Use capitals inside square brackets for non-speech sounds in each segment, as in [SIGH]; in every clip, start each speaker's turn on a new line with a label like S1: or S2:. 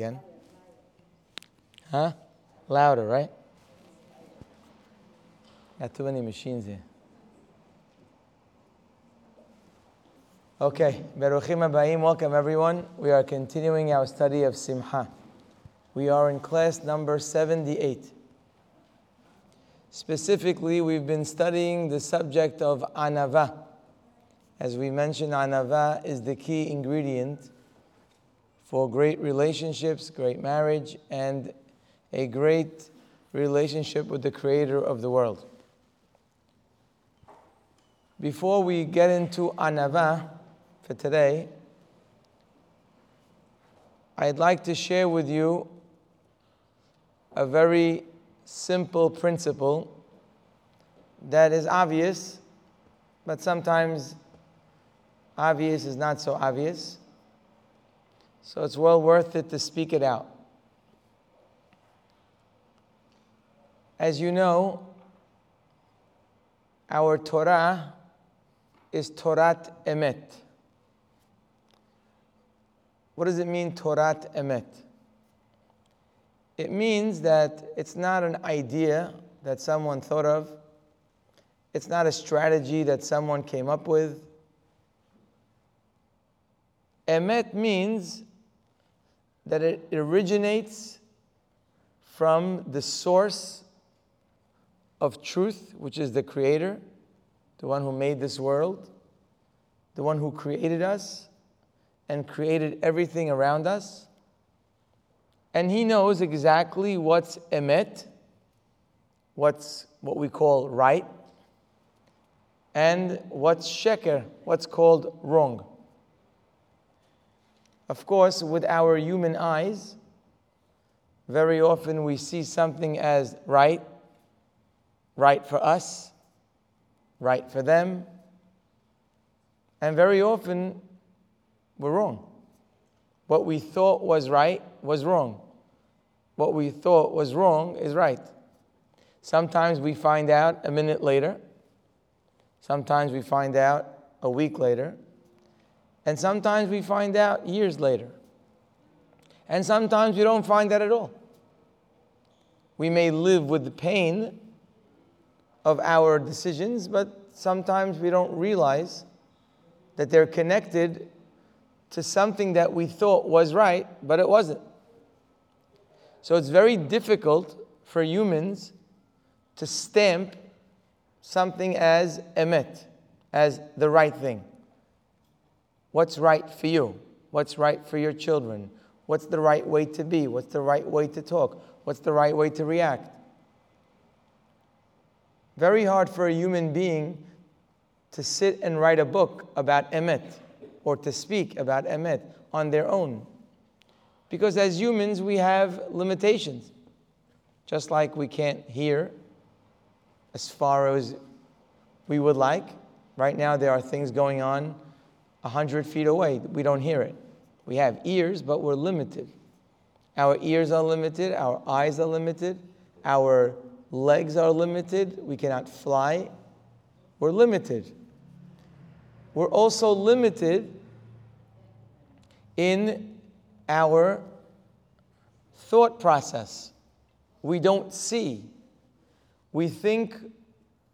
S1: Again? Huh? Louder, right? Got too many machines here. Okay, Beruchim Abayim, welcome everyone. We are continuing our study of Simha. We are in class number 78. Specifically, we've been studying the subject of anava. As we mentioned, anava is the key ingredient for great relationships, great marriage, and a great relationship with the Creator of the world. Before we get into Anava for today, I'd like to share with you a very simple principle that is obvious, but sometimes obvious is not so obvious. So it's well worth it to speak it out. As you know, our Torah is Torat Emet. What does it mean, Torat Emet? It means that it's not an idea that someone thought of, it's not a strategy that someone came up with. Emet means that it originates from the source of truth, which is the Creator, the one who made this world, the one who created us and created everything around us. And He knows exactly what's emet, what's what we call right, and what's sheker, what's called wrong. Of course, with our human eyes, very often we see something as right, right for us, right for them, and very often we're wrong. What we thought was right was wrong. What we thought was wrong is right. Sometimes we find out a minute later. Sometimes we find out a week later. And sometimes we find out years later. And sometimes we don't find that at all. We may live with the pain of our decisions, but sometimes we don't realize that they're connected to something that we thought was right, but it wasn't. So it's very difficult for humans to stamp something as emet, as the right thing. What's right for you? What's right for your children? What's the right way to be? What's the right way to talk? What's the right way to react? Very hard for a human being to sit and write a book about emet or to speak about emet on their own. Because as humans, we have limitations. Just like we can't hear as far as we would like. Right now, there are things going on 100 feet away. We don't hear it. We have ears, but we're limited. Our ears are limited, our eyes are limited, our legs are limited, we cannot fly. We're limited. We're also limited in our thought process. We don't see. We think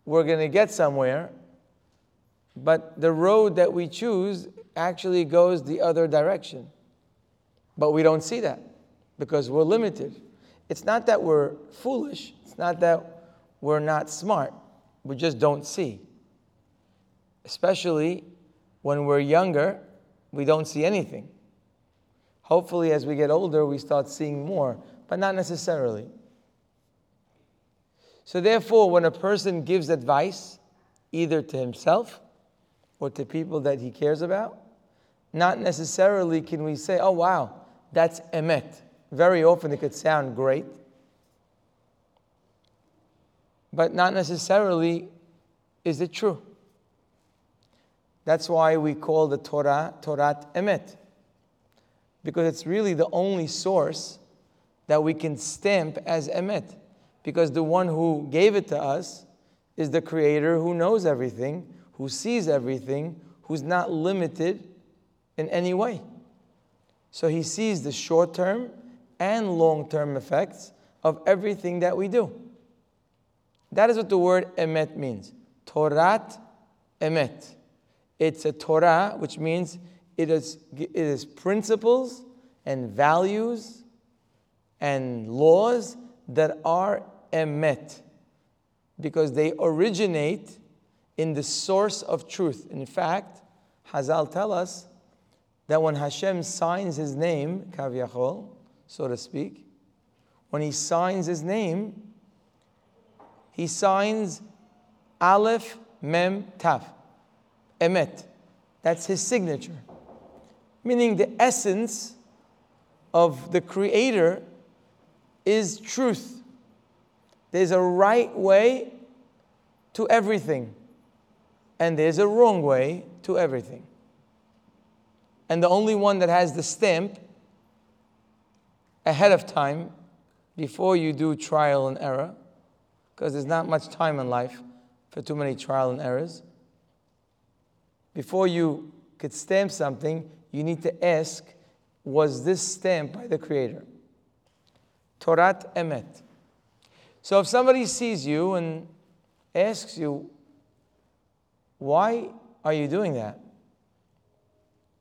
S1: we're going to get somewhere, but the road that we choose actually goes the other direction. But we don't see that because we're limited. It's not that we're foolish, it's not that we're not smart, we just don't see. Especially when we're younger, we don't see anything. Hopefully, as we get older, we start seeing more, but not necessarily. So, therefore, when a person gives advice, either to himself or to people that he cares about, not necessarily can we say, oh wow, that's emet. Very often it could sound great, but not necessarily is it true. That's why we call the Torah Torat Emet, because it's really the only source that we can stamp as Emet, because the one who gave it to us is the Creator who knows everything who sees everything, who's not limited in any way. So he sees the short term and long term effects of everything that we do. That is what the word emet means. Torat emet. It's a Torah, which means it is, it is principles and values and laws that are emet because they originate in the source of truth. In fact, Hazal tell us that when Hashem signs his name, Kavyachol, so to speak, when he signs his name, he signs Aleph Mem Tav, Emet. That's his signature. Meaning the essence of the Creator is truth. There's a right way to everything, and there's a wrong way to everything. And the only one that has the stamp ahead of time before you do trial and error, because there's not much time in life for too many trial and errors. Before you could stamp something, you need to ask, was this stamped by the Creator? Torat Emet. So if somebody sees you and asks you, why are you doing that?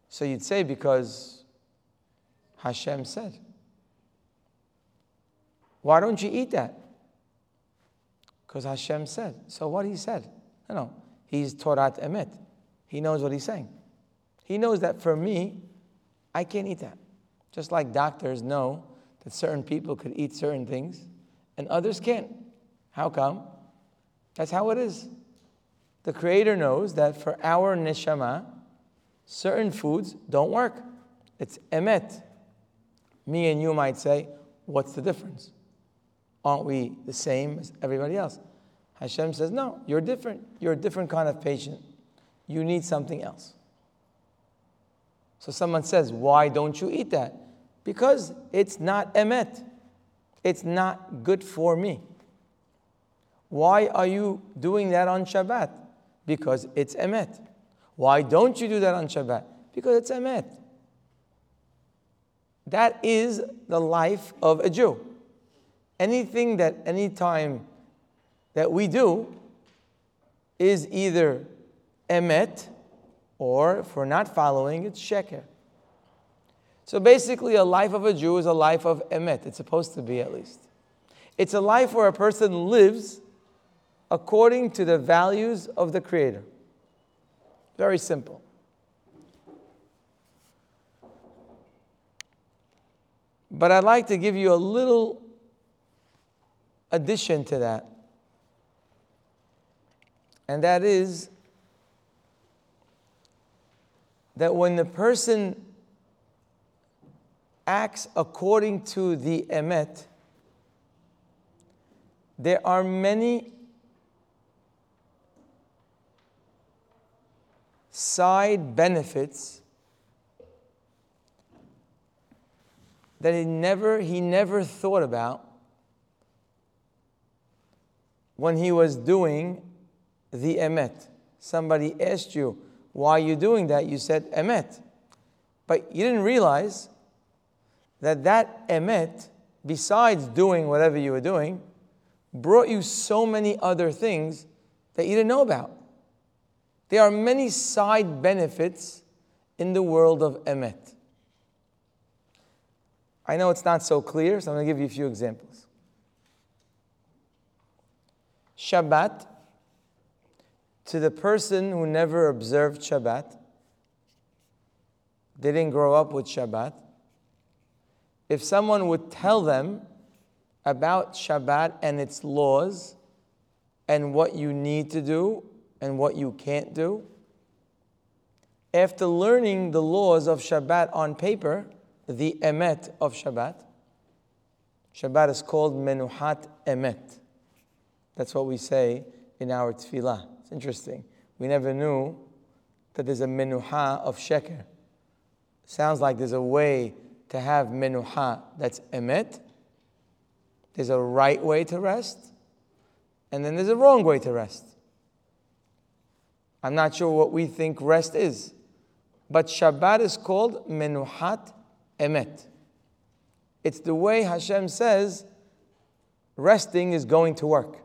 S1: So you'd say, because Hashem said. Why don't you eat that? Because Hashem said. So what he said? No, no. He's Torat Emet. He knows what he's saying. He knows that for me, I can't eat that. Just like doctors know that certain people could eat certain things and others can't. How come? That's how it is. The Creator knows that for our neshama, certain foods don't work. It's emet. Me and you might say, what's the difference? Aren't we the same as everybody else? Hashem says, No, you're different. You're a different kind of patient. You need something else. So someone says, Why don't you eat that? Because it's not emet. It's not good for me. Why are you doing that on Shabbat? Because it's emet. Why don't you do that on Shabbat? Because it's emet. That is the life of a Jew anything that any time that we do is either emet or if we're not following, it's sheker. So basically, a life of a Jew is a life of emet. It's supposed to be at least. It's a life where a person lives according to the values of the Creator. Very simple. But I'd like to give you a little addition to that. And that is that when the person acts according to the emet, there are many side benefits that he never he never thought about when he was doing the emet. Somebody asked you, why are you doing that? You said emet. But you didn't realize that that emet, besides doing whatever you were doing, brought you so many other things that you didn't know about. There are many side benefits in the world of emet. I know it's not so clear, so I'm going to give you a few examples. Shabbat to the person who never observed Shabbat, didn't grow up with Shabbat, if someone would tell them about Shabbat and its laws and what you need to do and what you can't do, after learning the laws of Shabbat on paper, the emet of Shabbat, Shabbat is called Menuhat Emet. That's what we say in our tefillah. It's interesting. We never knew that there's a menuha of sheker. Sounds like there's a way to have menuha that's emet. There's a right way to rest, and then there's a wrong way to rest. I'm not sure what we think rest is, but Shabbat is called menuhat emet. It's the way Hashem says resting is going to work.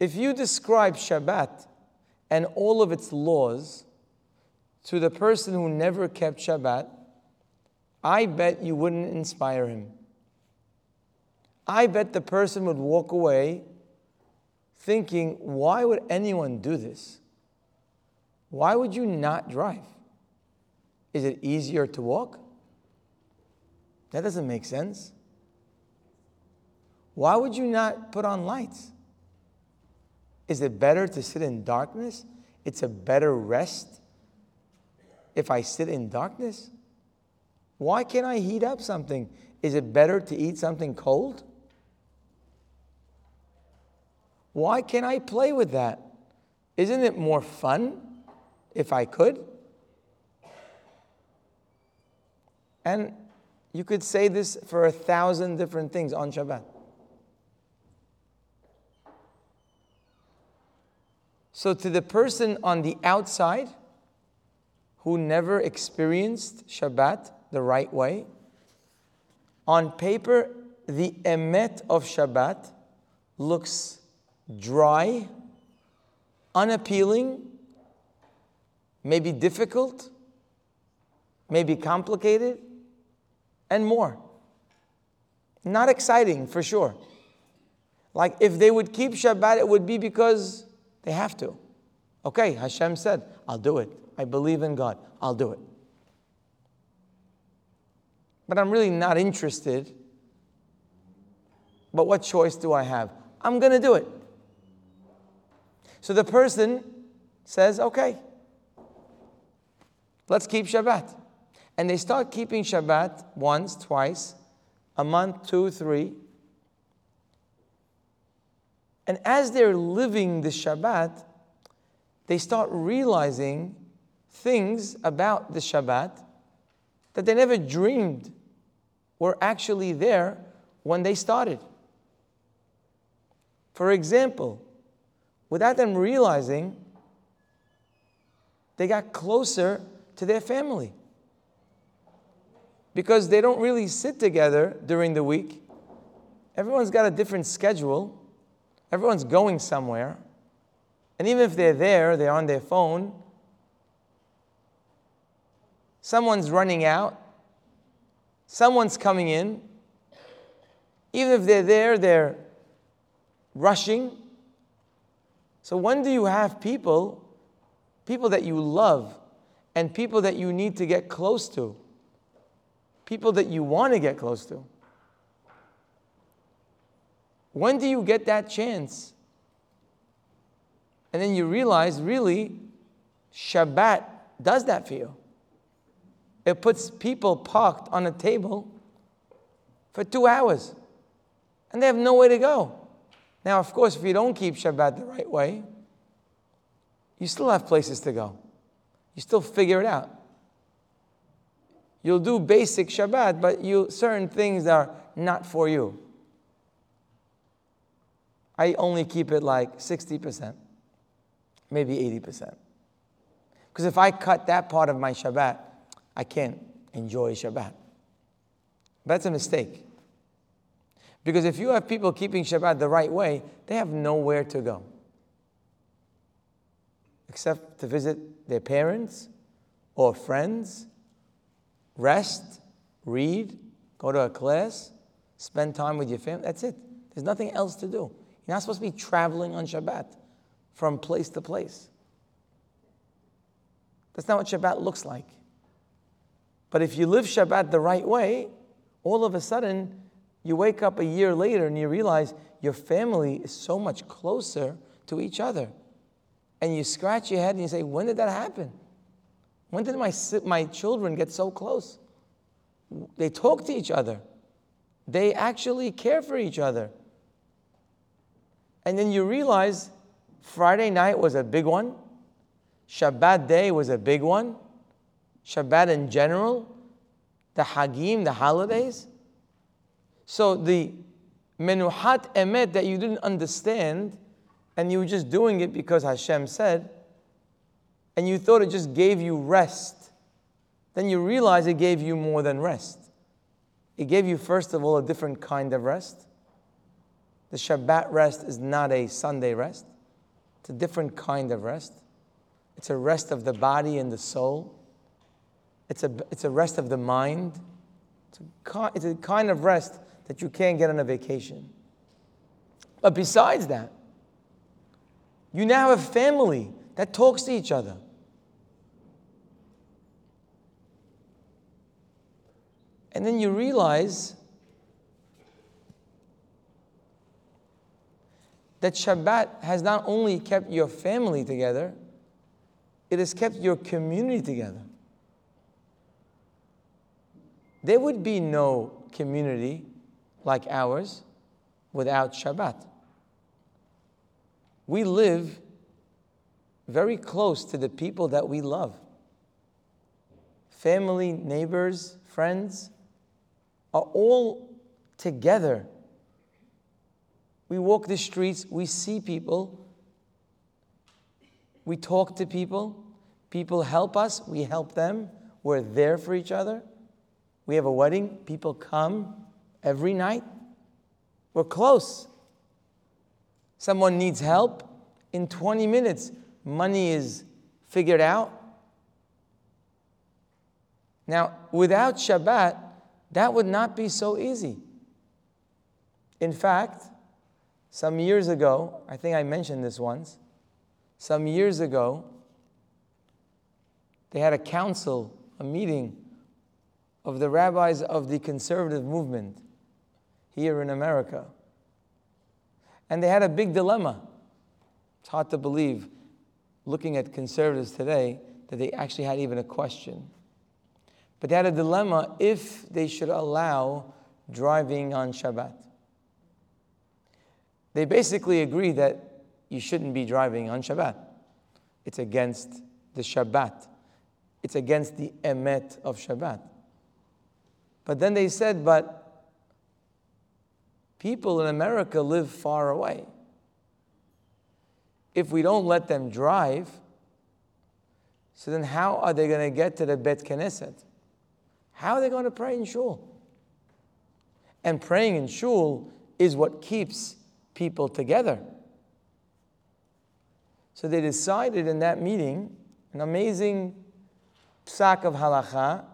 S1: If you describe Shabbat and all of its laws to the person who never kept Shabbat, I bet you wouldn't inspire him. I bet the person would walk away thinking, why would anyone do this? Why would you not drive? Is it easier to walk? That doesn't make sense. Why would you not put on lights? Is it better to sit in darkness? It's a better rest if I sit in darkness? Why can't I heat up something? Is it better to eat something cold? Why can't I play with that? Isn't it more fun if I could? And you could say this for a thousand different things on Shabbat. So, to the person on the outside who never experienced Shabbat the right way, on paper, the emet of Shabbat looks dry, unappealing, maybe difficult, maybe complicated, and more. Not exciting for sure. Like if they would keep Shabbat, it would be because they have to. Okay, Hashem said, I'll do it. I believe in God. I'll do it. But I'm really not interested. But what choice do I have? I'm going to do it. So the person says, okay, let's keep Shabbat. And they start keeping Shabbat once, twice, a month, two, three. And as they're living the Shabbat, they start realizing things about the Shabbat that they never dreamed were actually there when they started. For example, without them realizing, they got closer to their family. Because they don't really sit together during the week. Everyone's got a different schedule, everyone's going somewhere. And even if they're there, they're on their phone, someone's running out, someone's coming in. Even if they're there, they're rushing. So, when do you have people, people that you love, and people that you need to get close to? People that you want to get close to? When do you get that chance? And then you realize, really, Shabbat does that for you. It puts people parked on a table for two hours, and they have nowhere to go. Now, of course, if you don't keep Shabbat the right way, you still have places to go. You still figure it out. You'll do basic Shabbat, but you certain things are not for you. I only keep it like 60%, maybe 80%. Because if I cut that part of my Shabbat, I can't enjoy Shabbat. That's a mistake. Because if you have people keeping Shabbat the right way, they have nowhere to go except to visit their parents or friends, rest, read, go to a class, spend time with your family. That's it. There's nothing else to do. You're not supposed to be traveling on Shabbat from place to place. That's not what Shabbat looks like. But if you live Shabbat the right way, all of a sudden you wake up a year later and you realize your family is so much closer to each other. And you scratch your head and you say, When did that happen? When did my, my children get so close? They talk to each other, they actually care for each other. And then you realize Friday night was a big one, Shabbat day was a big one, Shabbat in general, the Hagim, the holidays. So the menuhat emet that you didn't understand and you were just doing it because Hashem said, and you thought it just gave you rest, then you realize it gave you more than rest. It gave you, first of all, a different kind of rest. The Shabbat rest is not a Sunday rest, it's a different kind of rest. It's a rest of the body and the soul, it's a, it's a rest of the mind. It's a, it's a kind of rest that you can't get on a vacation. But besides that, you now have a family that talks to each other. And then you realize that Shabbat has not only kept your family together, it has kept your community together. There would be no community like ours without Shabbat. We live very close to the people that we love family, neighbors, friends are all together. We walk the streets, we see people, we talk to people, people help us, we help them, we're there for each other. We have a wedding, people come every night. We're close. Someone needs help, in 20 minutes, money is figured out. Now, without Shabbat, that would not be so easy. In fact, some years ago, I think I mentioned this once, some years ago, they had a council, a meeting of the rabbis of the conservative movement here in America. And they had a big dilemma. It's hard to believe, looking at conservatives today, that they actually had even a question. But they had a dilemma if they should allow driving on Shabbat. They basically agree that you shouldn't be driving on Shabbat. It's against the Shabbat. It's against the emet of Shabbat. But then they said, but people in America live far away. If we don't let them drive, so then how are they going to get to the Bet Knesset? How are they going to pray in shul? And praying in shul is what keeps people together. So they decided in that meeting, an amazing psak of halacha,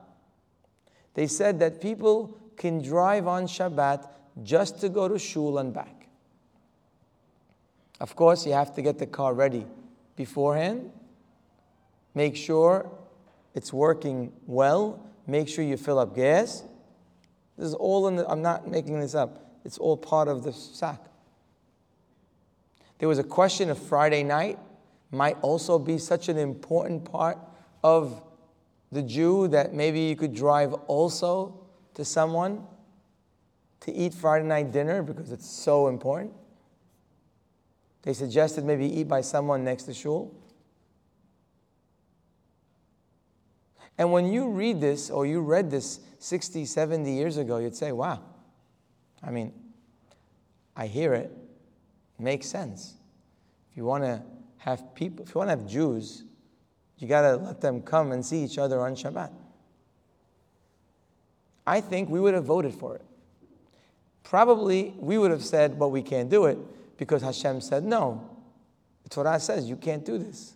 S1: they said that people can drive on Shabbat just to go to shul and back. Of course, you have to get the car ready beforehand. Make sure it's working well make sure you fill up gas. This is all in the, I'm not making this up. It's all part of the psak. There was a question of Friday night might also be such an important part of the Jew that maybe you could drive also to someone to eat Friday night dinner because it's so important. They suggested maybe eat by someone next to shul. And when you read this or you read this 60, 70 years ago, you'd say, wow, I mean, I hear it, it makes sense. If you want to have people, if you want to have Jews, you got to let them come and see each other on Shabbat. I think we would have voted for it. Probably we would have said, but we can't do it because Hashem said no. The Torah says you can't do this.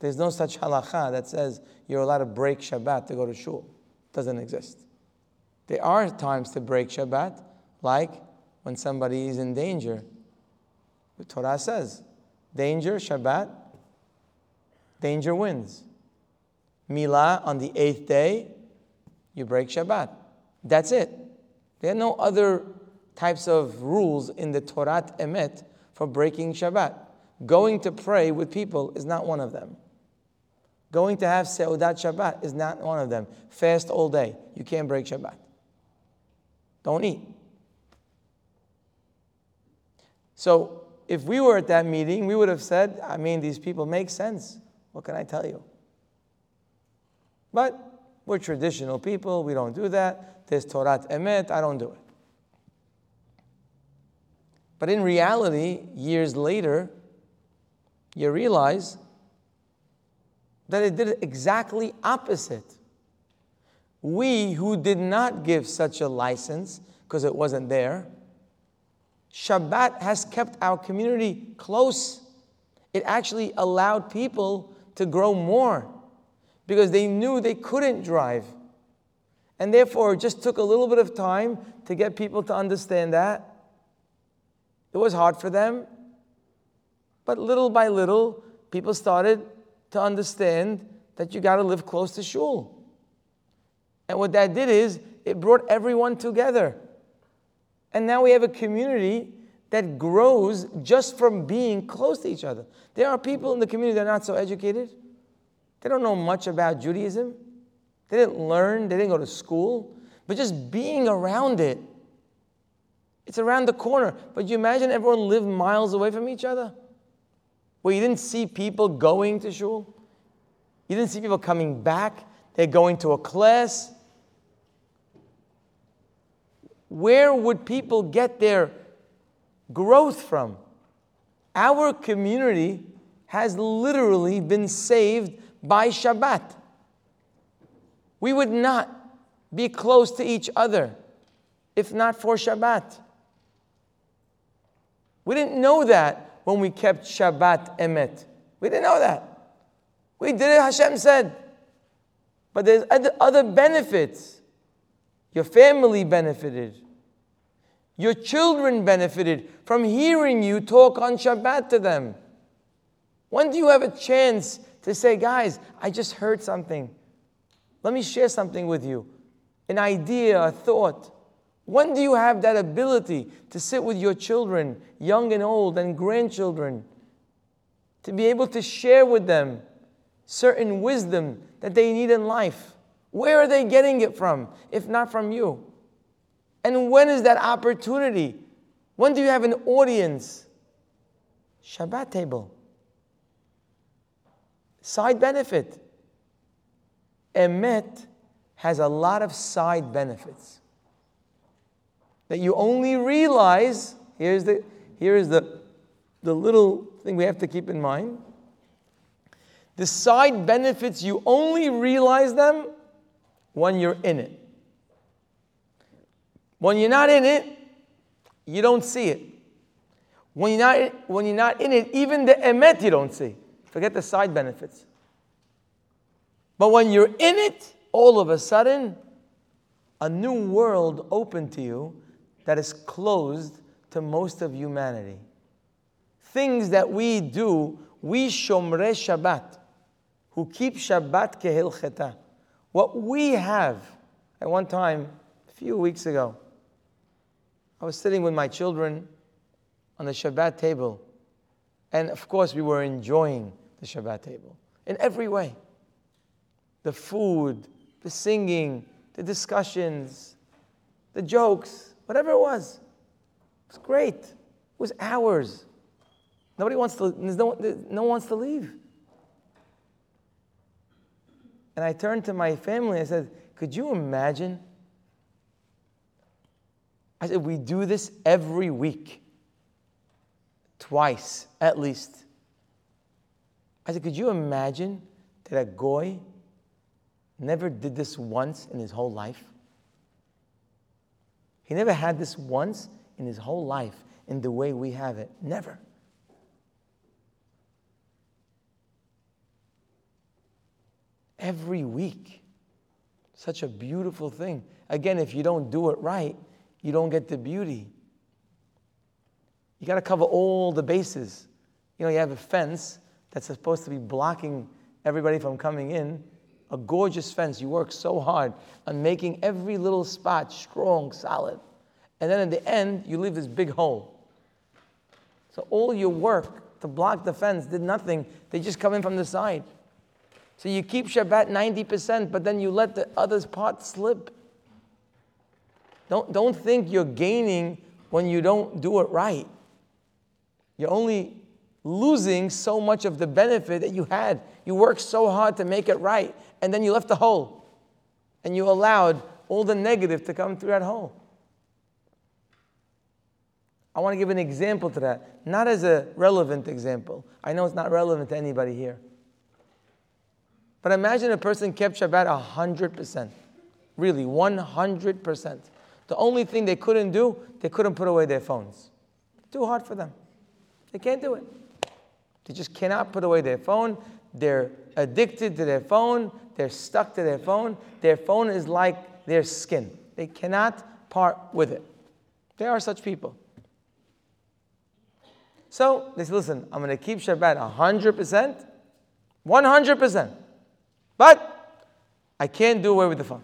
S1: There's no such halacha that says you're allowed to break Shabbat to go to shul. It doesn't exist. There are times to break Shabbat, like when somebody is in danger. The Torah says, danger, Shabbat, danger wins. Milah on the eighth day, you break Shabbat. That's it. There are no other types of rules in the Torah Emet for breaking Shabbat. Going to pray with people is not one of them. Going to have Seudat Shabbat is not one of them. Fast all day. You can't break Shabbat. Don't eat. So, if we were at that meeting, we would have said, I mean, these people make sense. What can I tell you? But we're traditional people. We don't do that. There's Torah Emet. I don't do it. But in reality, years later, you realize that it did exactly opposite. We who did not give such a license because it wasn't there, Shabbat has kept our community close. It actually allowed people to grow more because they knew they couldn't drive. And therefore, it just took a little bit of time to get people to understand that. It was hard for them, but little by little, people started to understand that you got to live close to shul. And what that did is it brought everyone together. And now we have a community that grows just from being close to each other. There are people in the community that are not so educated. They don't know much about Judaism. They didn't learn, they didn't go to school. But just being around it, it's around the corner. But you imagine everyone lived miles away from each other? Where you didn't see people going to shul? You didn't see people coming back? They're going to a class? Where would people get their growth from? Our community has literally been saved by Shabbat. We would not be close to each other if not for Shabbat. We didn't know that when we kept Shabbat Emet. We didn't know that. We did it, Hashem said. But there's other benefits. Your family benefited. Your children benefited from hearing you talk on Shabbat to them. When do you have a chance to say, guys, I just heard something? Let me share something with you an idea, a thought. When do you have that ability to sit with your children, young and old, and grandchildren, to be able to share with them certain wisdom that they need in life? Where are they getting it from, if not from you? And when is that opportunity? When do you have an audience? Shabbat table. Side benefit. Emet has a lot of side benefits that you only realize. Here's the, here is the, the little thing we have to keep in mind. The side benefits, you only realize them when you're in it. When you're not in it, you don't see it. When you're not, when you're not in it, even the emet you don't see. Forget the side benefits. But when you're in it, all of a sudden, a new world opened to you that is closed to most of humanity. Things that we do, we shomre Shabbat, who keep Shabbat kehilcheta. What we have, at one time, a few weeks ago, I was sitting with my children on the Shabbat table. And of course, we were enjoying the Shabbat table in every way the food, the singing, the discussions, the jokes, whatever it was. It was great. It was hours. Nobody wants to, no, no one wants to leave. And I turned to my family and I said, Could you imagine I said, we do this every week, twice at least. I said, could you imagine that a goy never did this once in his whole life? He never had this once in his whole life in the way we have it. Never. Every week. Such a beautiful thing. Again, if you don't do it right, you don't get the beauty. You got to cover all the bases. You know, you have a fence that's supposed to be blocking everybody from coming in, a gorgeous fence. You work so hard on making every little spot strong, solid. And then at the end, you leave this big hole. So all your work to block the fence did nothing. They just come in from the side. So you keep Shabbat 90%, but then you let the other part slip. Don't, don't think you're gaining when you don't do it right. You're only losing so much of the benefit that you had. You worked so hard to make it right, and then you left the hole. And you allowed all the negative to come through that hole. I want to give an example to that, not as a relevant example. I know it's not relevant to anybody here. But imagine a person kept Shabbat 100%. Really, 100%. The only thing they couldn't do, they couldn't put away their phones. Too hard for them. They can't do it. They just cannot put away their phone. They're addicted to their phone. They're stuck to their phone. Their phone is like their skin. They cannot part with it. There are such people. So they say, listen, I'm going to keep Shabbat 100%, 100%. But I can't do away with the phone.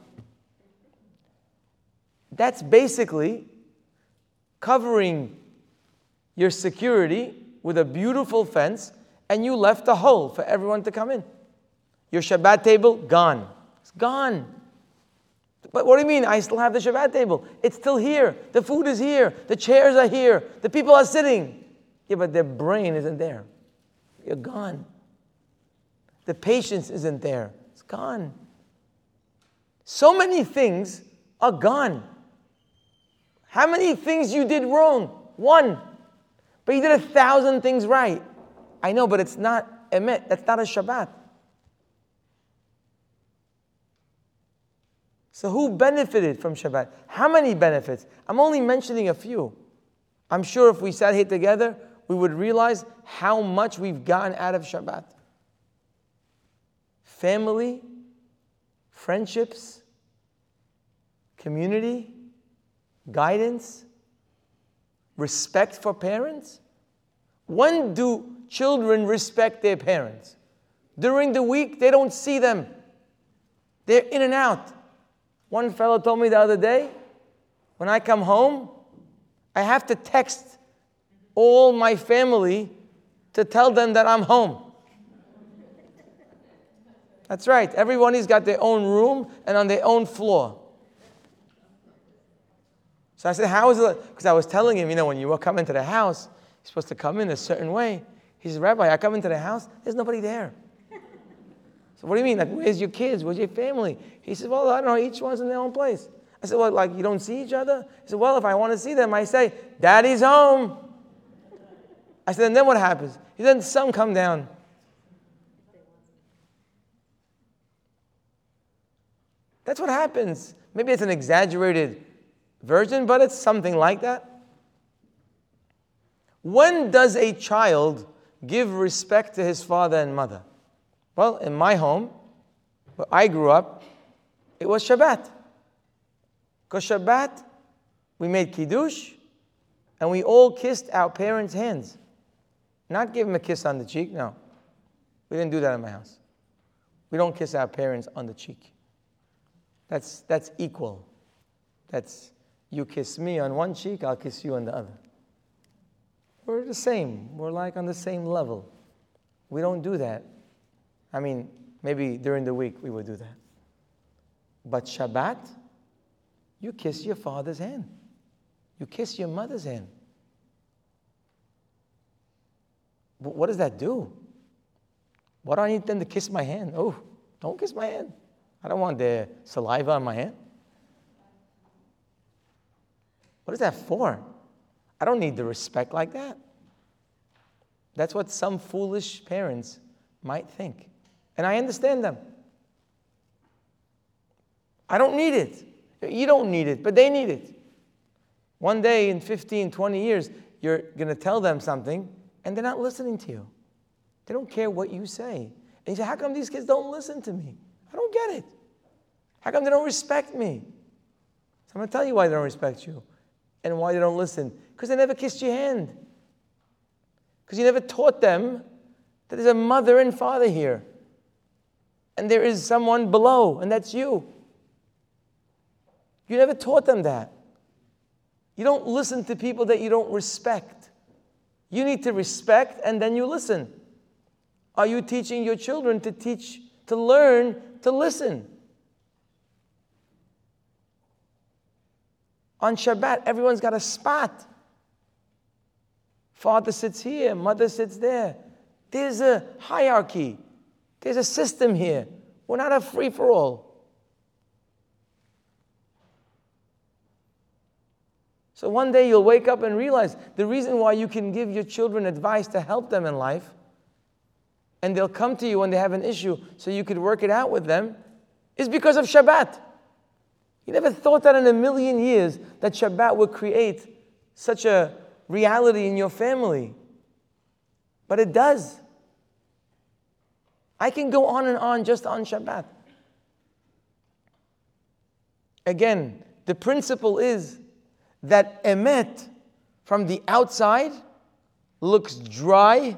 S1: That's basically covering your security with a beautiful fence and you left a hole for everyone to come in. Your Shabbat table, gone. It's gone. But what do you mean? I still have the Shabbat table. It's still here. The food is here. The chairs are here. The people are sitting. Yeah, but their brain isn't there. You're gone. The patience isn't there. It's gone. So many things are gone. How many things you did wrong? One. But you did a thousand things right. I know, but it's not emet. That's not a Shabbat. So who benefited from Shabbat? How many benefits? I'm only mentioning a few. I'm sure if we sat here together, we would realize how much we've gotten out of Shabbat. Family, friendships, community, guidance, respect for parents. When do children respect their parents? During the week, they don't see them. They're in and out. One fellow told me the other day, when I come home, I have to text all my family to tell them that I'm home. That's right. Everybody's got their own room and on their own floor. So I said, How is it? Because I was telling him, you know, when you come into the house, you're supposed to come in a certain way. He said, Rabbi, I come into the house, there's nobody there. So what do you mean? Like, where's your kids? Where's your family? He said, Well, I don't know, each one's in their own place. I said, Well, like you don't see each other? He said, Well, if I want to see them, I say, Daddy's home. I said, and then what happens? He said, sun come down. That's what happens. Maybe it's an exaggerated version, but it's something like that. When does a child give respect to his father and mother? Well, in my home, where I grew up, it was Shabbat. Because Shabbat, we made Kiddush, and we all kissed our parents' hands. Not give them a kiss on the cheek, no. We didn't do that in my house. We don't kiss our parents on the cheek. That's, that's equal. That's you kiss me on one cheek, I'll kiss you on the other. We're the same. We're like on the same level. We don't do that. I mean, maybe during the week we would do that. But Shabbat, you kiss your father's hand. You kiss your mother's hand. What does that do? Why do I need them to kiss my hand? Oh, don't kiss my hand. I don't want their saliva on my hand. What is that for? I don't need the respect like that. That's what some foolish parents might think. And I understand them. I don't need it. You don't need it, but they need it. One day in 15, 20 years, you're going to tell them something and they're not listening to you. They don't care what you say. And you say, How come these kids don't listen to me? I don't get it. How come they don't respect me? So I'm going to tell you why they don't respect you and why they don't listen. Because they never kissed your hand. Because you never taught them that there's a mother and father here. And there is someone below, and that's you. You never taught them that. You don't listen to people that you don't respect. You need to respect and then you listen. Are you teaching your children to teach, to learn to listen? On Shabbat, everyone's got a spot. Father sits here, mother sits there. There's a hierarchy, there's a system here. We're not a free for all. So one day you'll wake up and realize the reason why you can give your children advice to help them in life, and they'll come to you when they have an issue so you could work it out with them, is because of Shabbat. You never thought that in a million years that Shabbat would create such a reality in your family. But it does. I can go on and on just on Shabbat. Again, the principle is that emet from the outside looks dry,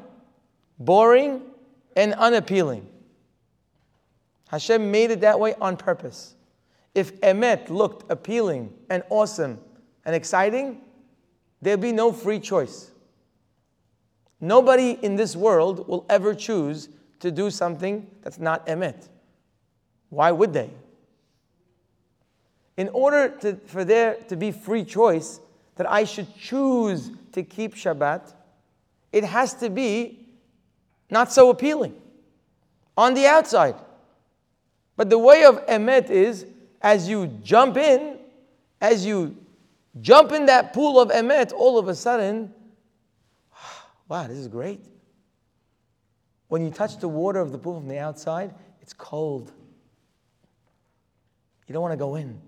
S1: boring, and unappealing. Hashem made it that way on purpose. If emet looked appealing and awesome and exciting, there'd be no free choice. Nobody in this world will ever choose to do something that's not emet. Why would they? In order to, for there to be free choice, that I should choose to keep Shabbat, it has to be not so appealing on the outside. But the way of emet is as you jump in, as you jump in that pool of emet, all of a sudden, [SIGHS] wow, this is great. When you touch the water of the pool from the outside, it's cold. You don't want to go in.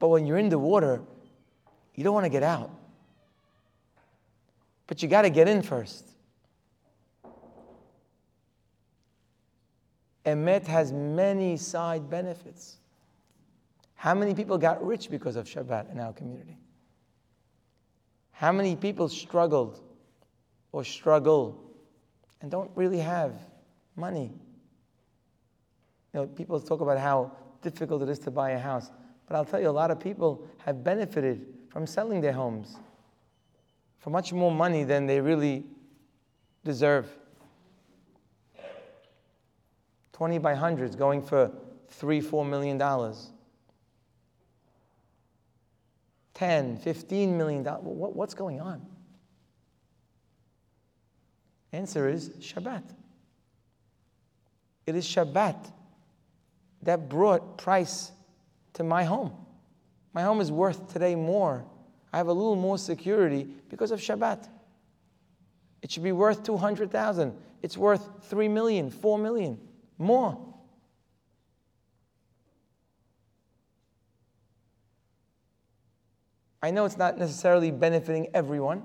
S1: But when you're in the water, you don't want to get out. But you got to get in first. Emet has many side benefits. How many people got rich because of Shabbat in our community? How many people struggled or struggle and don't really have money? You know, people talk about how difficult it is to buy a house, but I'll tell you, a lot of people have benefited from selling their homes for much more money than they really deserve. 20 by hundreds going for three, four million dollars. 10, 15 million dollars. What, what's going on? Answer is Shabbat. It is Shabbat that brought price to my home. My home is worth today more. I have a little more security because of Shabbat. It should be worth 200,000. It's worth 3 million, 4 million, more. I know it's not necessarily benefiting everyone,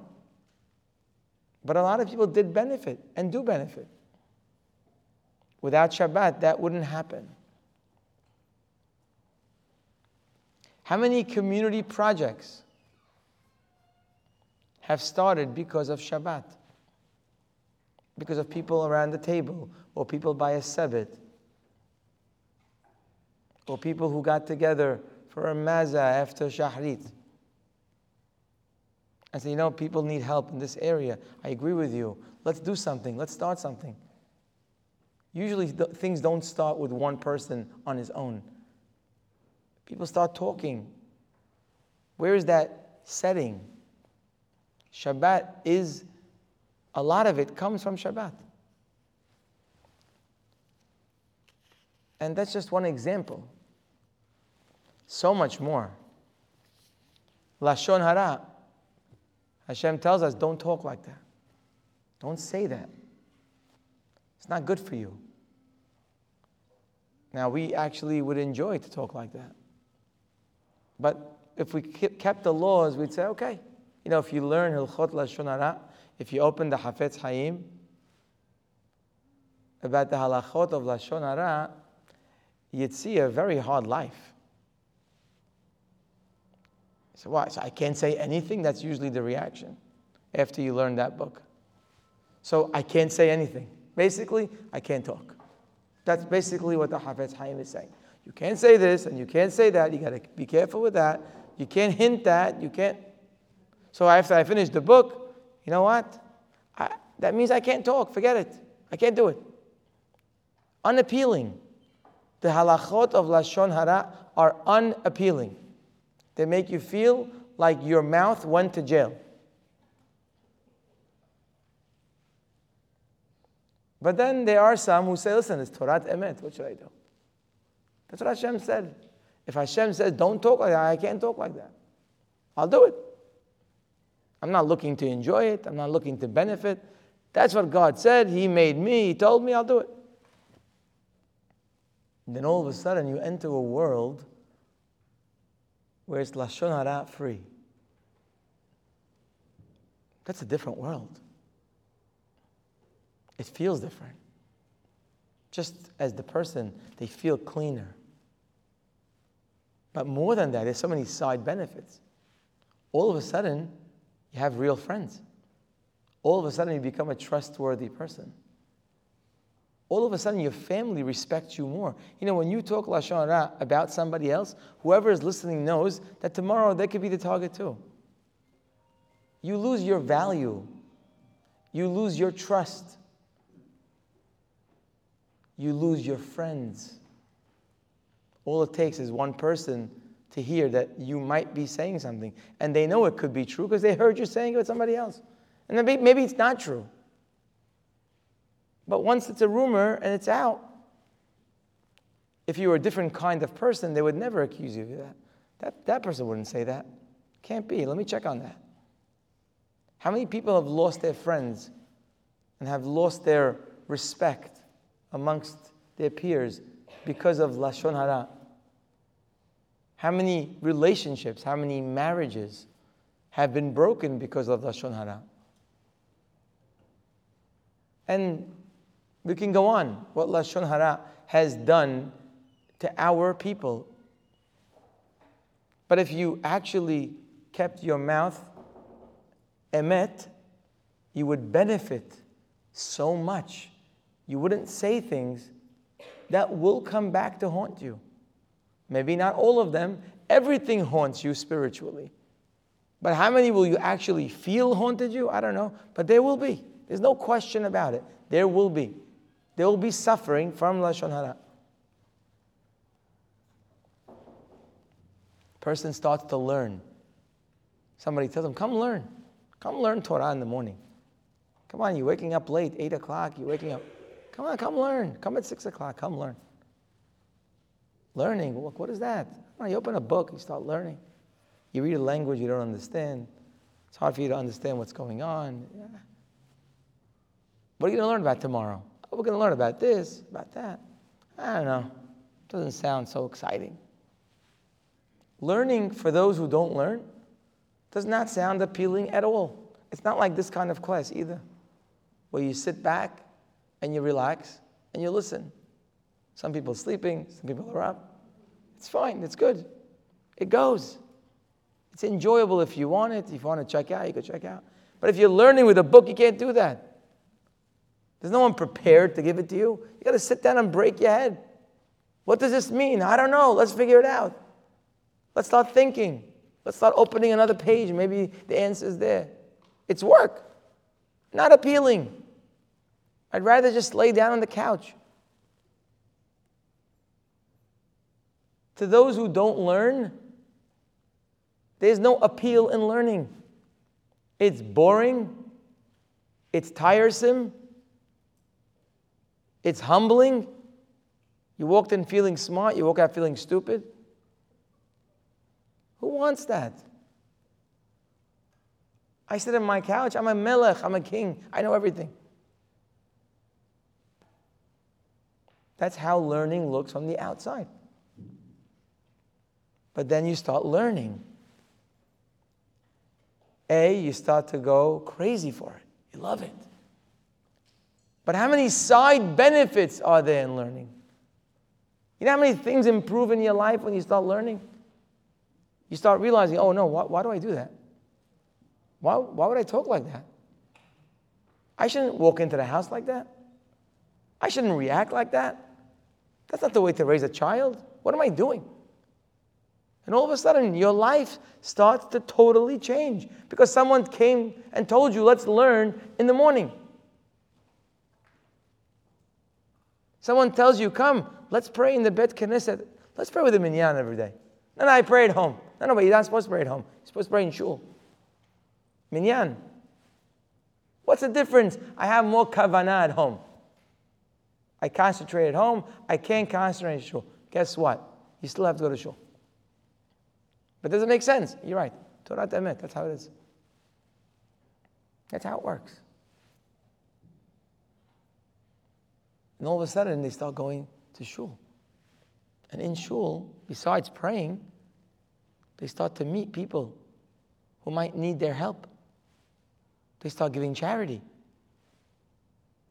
S1: but a lot of people did benefit and do benefit. Without Shabbat, that wouldn't happen. How many community projects have started because of Shabbat? Because of people around the table, or people by a Sabbath, or people who got together for a maza after Shahrit. I say, you know, people need help in this area. I agree with you. Let's do something. Let's start something. Usually, th- things don't start with one person on his own. People start talking. Where is that setting? Shabbat is, a lot of it comes from Shabbat. And that's just one example. So much more. Lashon Hara. Hashem tells us don't talk like that. Don't say that. It's not good for you. Now, we actually would enjoy to talk like that. But if we kept the laws, we'd say, okay, you know, if you learn Hilchot Lashon if you open the Hafetz Haim about the halachot of Lashon Hara, you'd see a very hard life. So why? So I can't say anything? That's usually the reaction after you learn that book. So I can't say anything. Basically, I can't talk. That's basically what the Hafetz Haim is saying. You can't say this and you can't say that. You got to be careful with that. You can't hint that. You can't. So after I finish the book, you know what? I, that means I can't talk. Forget it. I can't do it. Unappealing. The halachot of Lashon Hara are unappealing. They make you feel like your mouth went to jail. But then there are some who say, listen, it's Torah Emet. What should I do? That's what Hashem said. If Hashem says, don't talk like that, I can't talk like that. I'll do it. I'm not looking to enjoy it, I'm not looking to benefit. That's what God said. He made me, He told me, I'll do it. And then all of a sudden you enter a world where it's Lashon Hara free. That's a different world. It feels different. Just as the person, they feel cleaner. But more than that, there's so many side benefits. All of a sudden, you have real friends. All of a sudden, you become a trustworthy person. All of a sudden, your family respects you more. You know, when you talk Lashon Hara about somebody else, whoever is listening knows that tomorrow they could be the target too. You lose your value. You lose your trust. You lose your friends. All it takes is one person to hear that you might be saying something. And they know it could be true because they heard you saying it with somebody else. And maybe, maybe it's not true. But once it's a rumor and it's out, if you were a different kind of person, they would never accuse you of that. That, that person wouldn't say that. Can't be. Let me check on that. How many people have lost their friends and have lost their respect amongst their peers because of Lashon Hara? How many relationships, how many marriages have been broken because of Lashon Hara? And we can go on what Lashon Hara has done to our people. But if you actually kept your mouth emet, you would benefit so much. You wouldn't say things that will come back to haunt you. Maybe not all of them. Everything haunts you spiritually. But how many will you actually feel haunted you? I don't know. But there will be. There's no question about it. There will be. They will be suffering from Lashon Hara. Person starts to learn. Somebody tells them, Come learn. Come learn Torah in the morning. Come on, you're waking up late, 8 o'clock, you're waking up. Come on, come learn. Come at 6 o'clock, come learn. Learning, look, what is that? You open a book, you start learning. You read a language you don't understand. It's hard for you to understand what's going on. Yeah. What are you going to learn about tomorrow? We're going to learn about this, about that. I don't know. Doesn't sound so exciting. Learning for those who don't learn does not sound appealing at all. It's not like this kind of class either, where you sit back and you relax and you listen. Some people are sleeping, some people are up. It's fine, it's good. It goes. It's enjoyable if you want it. If you want to check out, you can check out. But if you're learning with a book, you can't do that. There's no one prepared to give it to you. You got to sit down and break your head. What does this mean? I don't know. Let's figure it out. Let's start thinking. Let's start opening another page. Maybe the answer is there. It's work, not appealing. I'd rather just lay down on the couch. To those who don't learn, there's no appeal in learning. It's boring, it's tiresome, it's humbling. You walked in feeling smart, you walk out feeling stupid. Who wants that? I sit on my couch, I'm a melech, I'm a king, I know everything. That's how learning looks from the outside. But then you start learning. A, you start to go crazy for it. You love it. But how many side benefits are there in learning? You know how many things improve in your life when you start learning? You start realizing, oh no, why, why do I do that? Why, why would I talk like that? I shouldn't walk into the house like that. I shouldn't react like that. That's not the way to raise a child. What am I doing? And all of a sudden, your life starts to totally change because someone came and told you, let's learn in the morning. Someone tells you, come, let's pray in the Bet Knesset. Let's pray with the minyan every day. No, no, I pray at home. No, no, but you're not supposed to pray at home. You're supposed to pray in shul. Minyan. What's the difference? I have more kavanah at home. I concentrate at home. I can't concentrate in shul. Guess what? You still have to go to shul. But does it make sense? You're right. Torah Emet. That's how it is. That's how it works. And all of a sudden, they start going to shul. And in shul, besides praying, they start to meet people who might need their help. They start giving charity.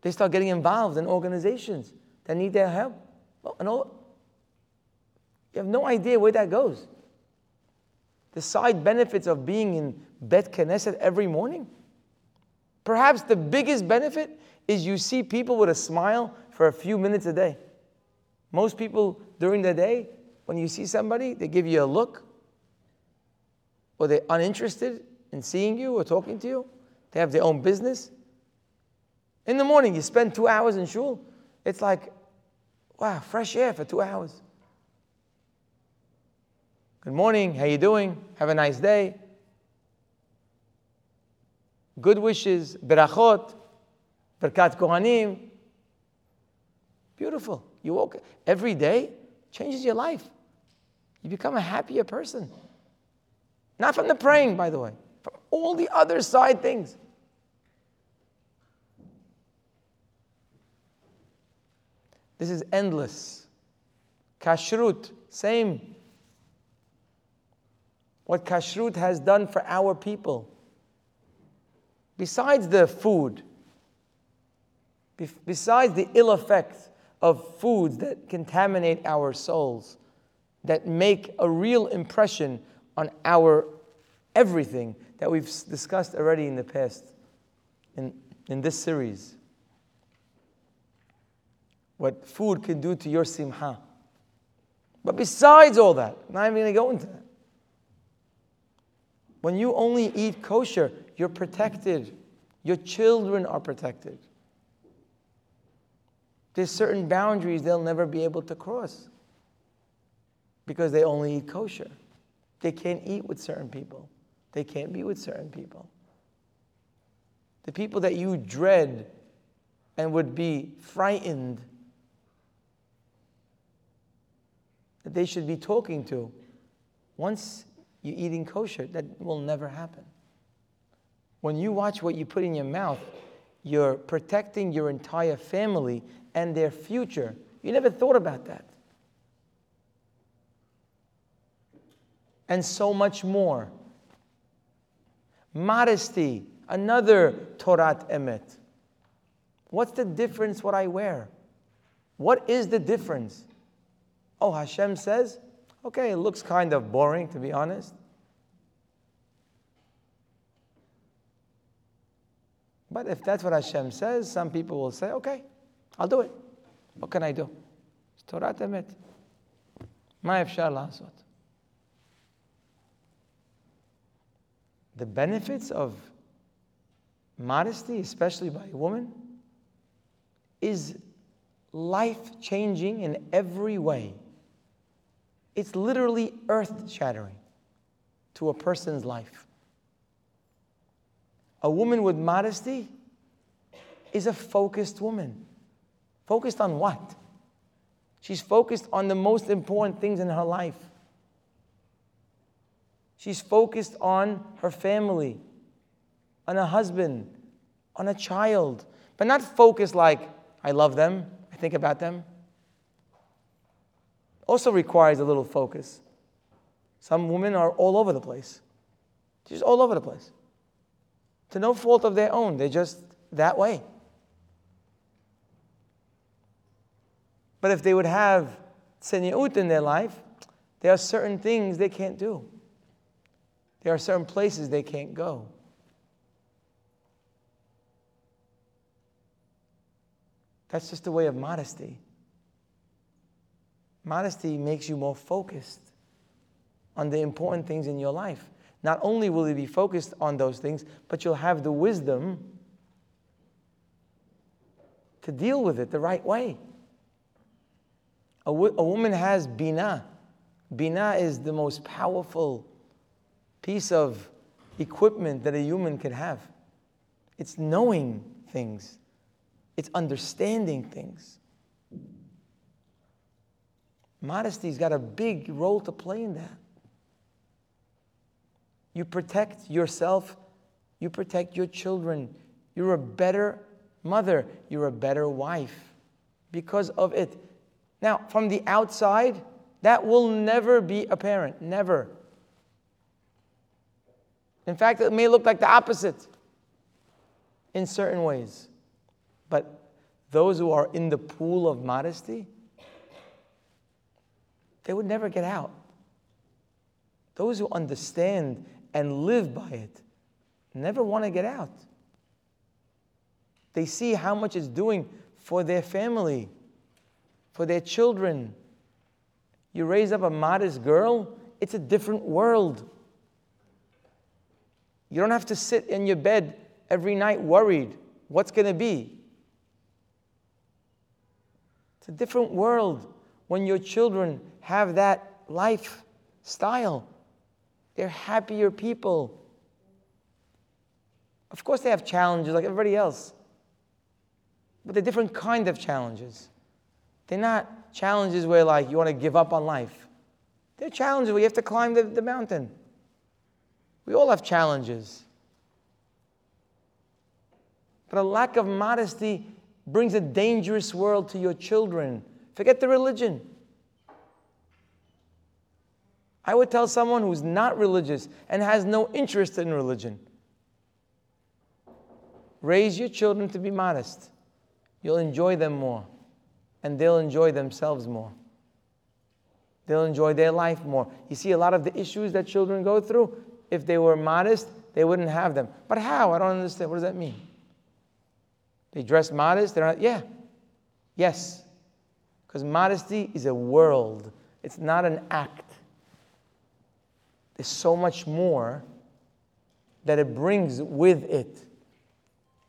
S1: They start getting involved in organizations that need their help. Well, and all, you have no idea where that goes. The side benefits of being in Bet Knesset every morning. Perhaps the biggest benefit is you see people with a smile for a few minutes a day. Most people during the day, when you see somebody, they give you a look, or they're uninterested in seeing you or talking to you. They have their own business. In the morning, you spend two hours in shul. It's like, wow, fresh air for two hours. Good morning, how are you doing? Have a nice day. Good wishes, berachot, birkat kohanim. Beautiful. You walk every day, changes your life. You become a happier person. Not from the praying, by the way, from all the other side things. This is endless. Kashrut, same. What kashrut has done for our people. Besides the food, besides the ill effects of foods that contaminate our souls, that make a real impression on our everything that we've discussed already in the past in, in this series. What food can do to your simha. But besides all that, I'm not even going to go into that. When you only eat kosher, you're protected. Your children are protected. There's certain boundaries they'll never be able to cross because they only eat kosher. They can't eat with certain people. They can't be with certain people. The people that you dread and would be frightened that they should be talking to, once you're eating kosher, that will never happen. When you watch what you put in your mouth, you're protecting your entire family and their future. You never thought about that. and so much more. Modesty, another Torat Emet. What's the difference what I wear? What is the difference? Oh, Hashem says, okay, it looks kind of boring to be honest. But if that's what Hashem says, some people will say, okay, I'll do it. What can I do? It's Torat Emet. Ma efshar la'asot. the benefits of modesty, especially by a woman, is life changing in every way. It's literally earth shattering to a person's life. A woman with modesty is a focused woman. Focused on what? She's focused on the most important things in her life. She's focused on her family, on a husband, on a child, but not focused like, I love them, I think about them. Also requires a little focus. Some women are all over the place. She's all over the place. To no fault of their own, they're just that way. But if they would have tzeniut in their life, there are certain things they can't do. There are certain places they can't go. That's just a way of modesty. Modesty makes you more focused on the important things in your life. Not only will you be focused on those things, but you'll have the wisdom to deal with it the right way. A, w- a woman has bina. Bina is the most powerful piece of equipment that a human can have. It's knowing things, it's understanding things. Modesty's got a big role to play in that. You protect yourself, you protect your children. You're a better mother, you're a better wife because of it. Now, from the outside, That will never be apparent. Never. In fact, it may look like the opposite in certain ways. But those who are in the pool of modesty, they would never get out. Those who understand and live by it never want to get out. They see how much it's doing for their family, for their children. You raise up a modest girl, it's a different world. You don't have to sit in your bed every night worried what's going to be. It's a different world when your children have that lifestyle. They're happier people. Of course, they have challenges like everybody else, but they're different kind of challenges. They're not challenges where like you want to give up on life. They're challenges where you have to climb the, the mountain. We all have challenges. But a lack of modesty brings a dangerous world to your children. Forget the religion. I would tell someone who's not religious and has no interest in religion raise your children to be modest. You'll enjoy them more, and they'll enjoy themselves more. They'll enjoy their life more. You see, a lot of the issues that children go through, if they were modest, they wouldn't have them. But how? I don't understand. What does that mean? They dress modest? They're not, yeah. Yes. Because modesty is a world, it's not an act. There's so much more that it brings with it.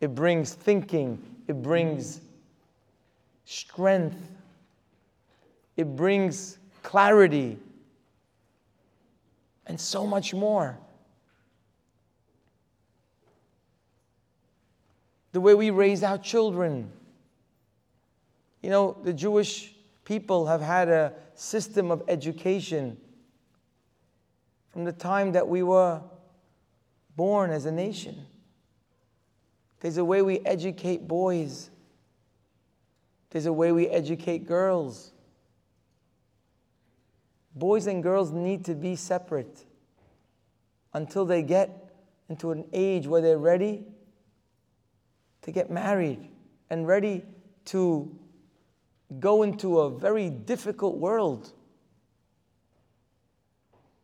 S1: It brings thinking, it brings strength, it brings clarity, and so much more. The way we raise our children. You know, the Jewish people have had a system of education from the time that we were born as a nation. There's a way we educate boys, there's a way we educate girls. Boys and girls need to be separate until they get into an age where they're ready to get married and ready to go into a very difficult world.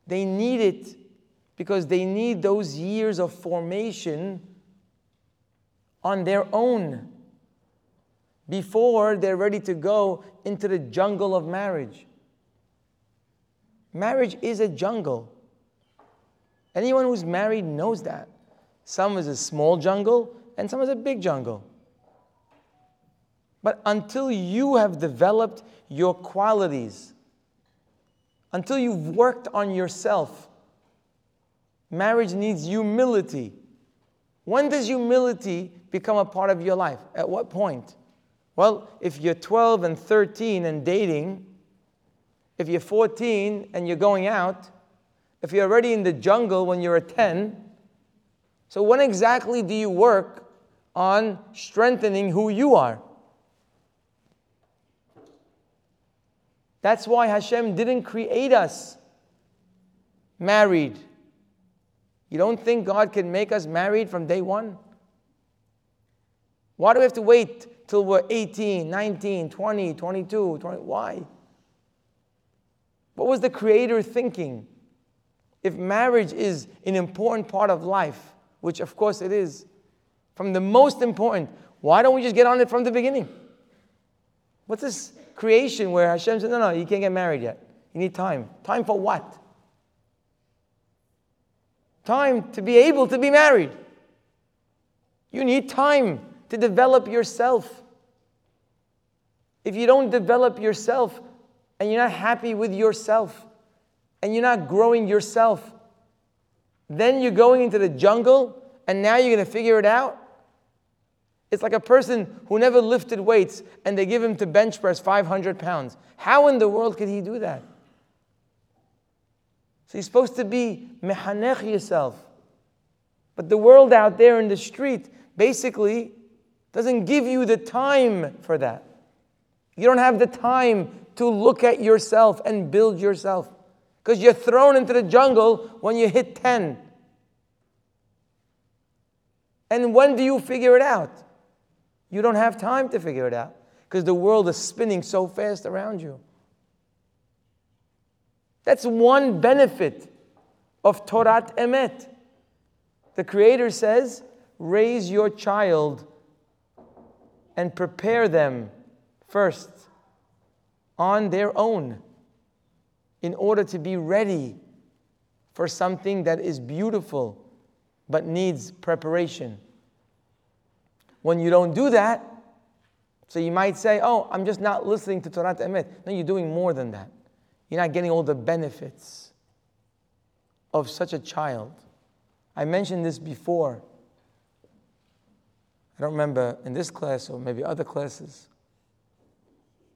S1: They need it because they need those years of formation on their own before they're ready to go into the jungle of marriage. Marriage is a jungle. Anyone who's married knows that. Some is a small jungle and some is a big jungle. But until you have developed your qualities, until you've worked on yourself. Marriage needs humility. When does humility become a part of your life? At what point? Well, if you're 12 and 13 and dating, if you're 14 and you're going out, if you're already in the jungle when you're a 10, so when exactly do you work on strengthening who you are? That's why Hashem didn't create us married. You don't think God can make us married from day one? Why do we have to wait till we're 18, 19, 20, 22, 20? Why? What was the Creator thinking? If marriage is an important part of life, which of course it is, from the most important, why don't we just get on it from the beginning? What's this creation where Hashem said, no, no, you can't get married yet. You need time. Time for what? Time to be able to be married. You need time to develop yourself. If you don't develop yourself and you're not happy with yourself and you're not growing yourself, then you're going into the jungle and now you're going to figure it out. It's like a person who never lifted weights and they give him to bench press 500 pounds. How in the world could he do that? So you're supposed to be mehanech yourself. But the world out there in the street basically doesn't give you the time for that. You don't have the time to look at yourself and build yourself. Because you're thrown into the jungle when you hit 10. And when do you figure it out? You don't have time to figure it out because the world is spinning so fast around you. That's one benefit of Torat Emet. The Creator says, raise your child and prepare them first on their own in order to be ready for something that is beautiful but needs preparation. When you don't do that, so you might say, Oh, I'm just not listening to Torah Emet. No, you're doing more than that. You're not getting all the benefits of such a child. I mentioned this before. I don't remember in this class or maybe other classes.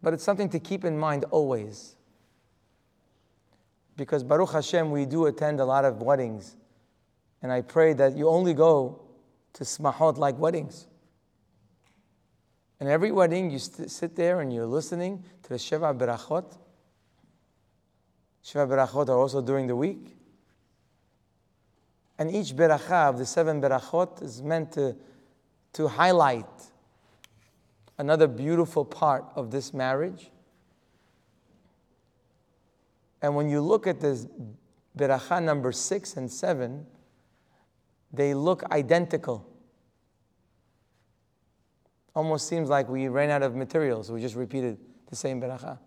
S1: But it's something to keep in mind always. Because Baruch Hashem, we do attend a lot of weddings. And I pray that you only go to smahot like weddings. And every wedding, you st- sit there and you're listening to the Sheva Berachot. Sheva Berachot are also during the week. And each beracha of the seven berachot is meant to, to highlight another beautiful part of this marriage. And when you look at this beracha number six and seven, they look identical. Almost seems like we ran out of materials. We just repeated the same beracha.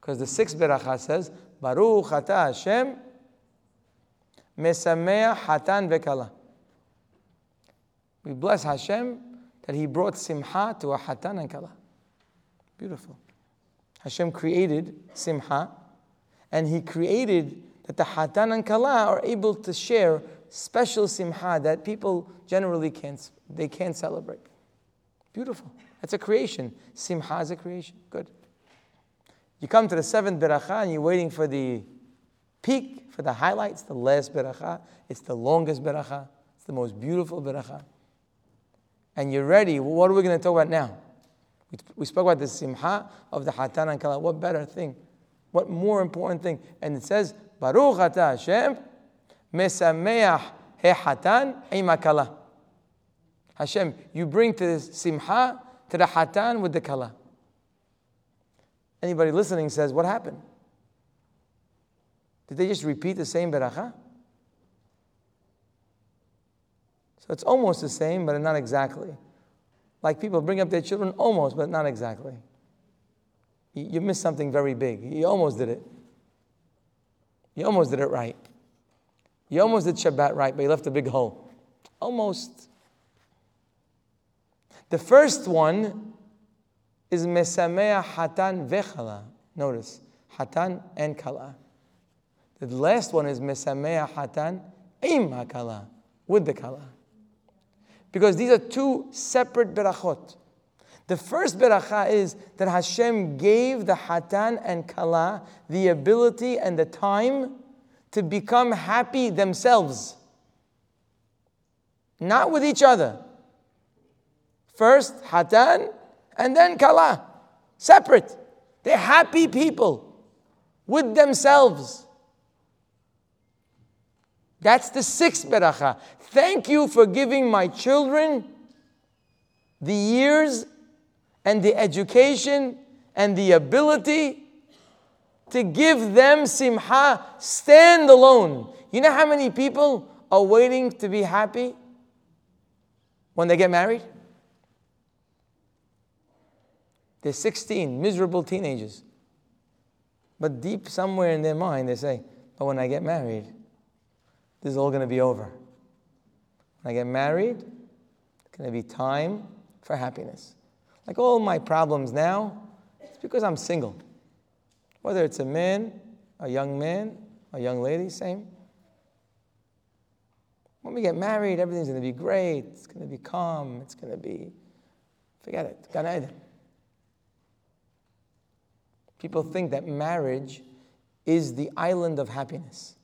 S1: Because the sixth beracha says, Baruch ata Hashem mesameach hatan vekala. We bless Hashem that He brought simha to a hatan and kala. Beautiful. Hashem created simha, and He created that the hatan and kala are able to share special simha that people generally can't, they can't celebrate. Beautiful. That's a creation. Simha is a creation. Good. You come to the seventh beracha and you're waiting for the peak, for the highlights, the last beracha. It's the longest beracha. It's the most beautiful beracha. And you're ready. What are we going to talk about now? We spoke about the simha of the hatan and kala. What better thing? What more important thing? And it says, Baruch atah Hashem mesameach hatan im hakala. Hashem, you bring to the simha, to the hatan with the kala. Anybody listening says, what happened? Did they just repeat the same beracha? So it's almost the same, but not exactly. Like people bring up their children almost, but not exactly. You, you missed something very big. You almost did it. You almost did it right. You almost did Shabbat right, but you left a big hole. Almost. The first one is Mesamea Hatan Vechala. Notice, Hatan and Kala. The last one is Mesamea Hatan Im Hakala, with the Kala. Because these are two separate berachot. The first beracha is that Hashem gave the Hatan and Kala the ability and the time to become happy themselves, not with each other. First Hatan and then Kala, separate. They're happy people with themselves. That's the sixth beracha. Thank you for giving my children the years and the education and the ability to give them simha stand alone. You know how many people are waiting to be happy when they get married? They're 16, miserable teenagers. But deep somewhere in their mind, they say, But when I get married, this is all going to be over. When I get married, it's going to be time for happiness. Like all my problems now, it's because I'm single. Whether it's a man, a young man, a young lady, same. When we get married, everything's going to be great. It's going to be calm. It's going to be, forget it, Gan Eden. People think that marriage is the island of happiness.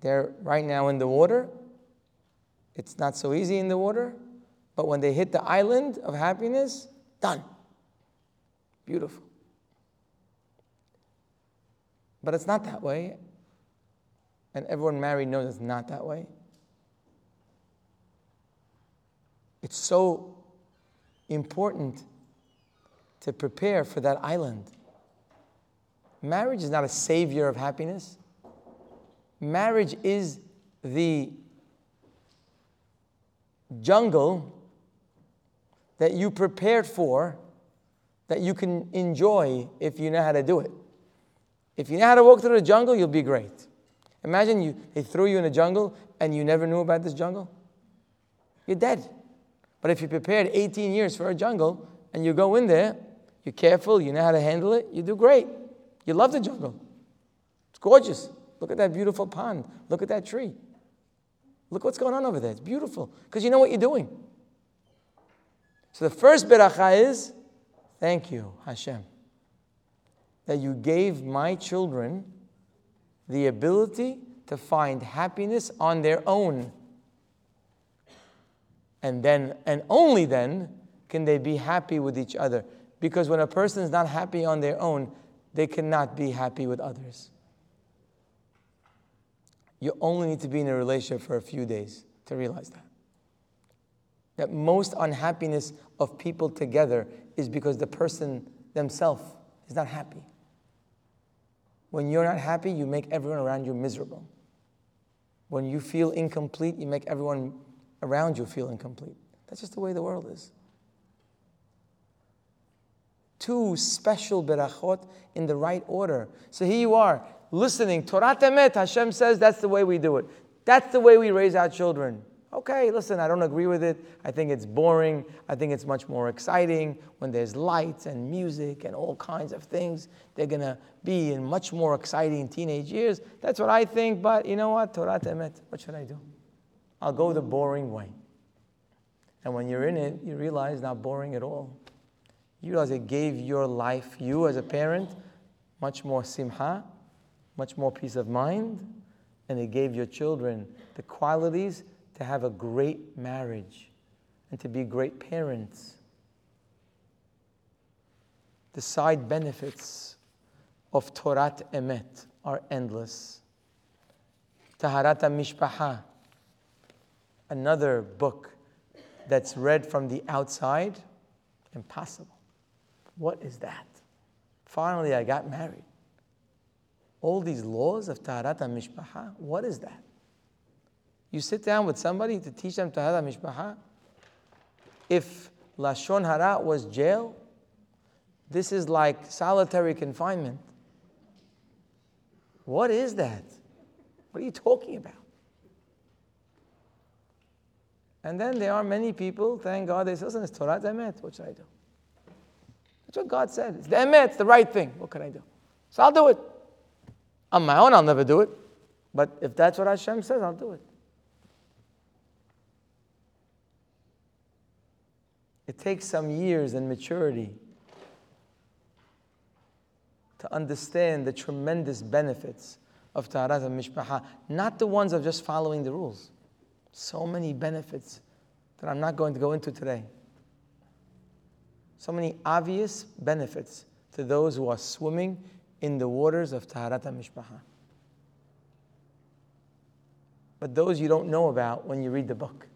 S1: They're right now in the water. It's not so easy in the water, but when they hit the island of happiness, done. Beautiful. But it's not that way. And everyone married knows it's not that way. It's so important to prepare for that island. Marriage is not a savior of happiness. Marriage is the jungle that you prepared for that you can enjoy if you know how to do it. If you know how to walk through the jungle, you'll be great. Imagine you, they threw you in a jungle and you never knew about this jungle. You're dead. But if you prepared 18 years for a jungle and you go in there, you're careful, you know how to handle it, you do great. You love the jungle. It's gorgeous. Look at that beautiful pond. Look at that tree. Look what's going on over there. It's beautiful because you know what you're doing. So the first beracha is thank you, Hashem, that you gave my children the ability to find happiness on their own. And then, and only then, can they be happy with each other. Because when a person is not happy on their own, they cannot be happy with others. You only need to be in a relationship for a few days to realize that. That most unhappiness of people together is because the person themselves is not happy. When you're not happy, you make everyone around you miserable. When you feel incomplete, you make everyone around you feel incomplete. That's just the way the world is. Two special berachot in the right order. So here you are, listening. Torah Emet, Hashem says that's the way we do it. That's the way we raise our children. Okay, listen, I don't agree with it. I think it's boring. I think it's much more exciting when there's lights and music and all kinds of things. They're going to be in much more exciting teenage years. That's what I think, but you know what? Torah Emet, what should I do? I'll go the boring way. And when you're in it, you realize not boring at all. You realize it gave your life, you as a parent, much more simha, much more peace of mind, and it gave your children the qualities to have a great marriage and to be great parents. The side benefits of Torat Emet are endless. Taharat Mishpaha, another book that's read from the outside, impossible. What is that? Finally, I got married. All these laws of Taharat Mishpaha, what is that? You sit down with somebody to teach them Taharat Mishpaha. If Lashon Hara was jail, this is like solitary confinement. What is that? What are you talking about? And then there are many people, thank God, they say, listen, it's Torah Emet. What should I do? That's what God said. It's the Emet, it's the right thing. What can I do? So I'll do it. On my own, I'll never do it. But if that's what Hashem says, I'll do it. It takes some years and maturity to understand the tremendous benefits of Taharat and Mishpaha, not the ones of just following the rules. So many benefits that I'm not going to go into today. So many obvious benefits to those who are swimming in the waters of Taharat Mishpaha. But those you don't know about when you read the book.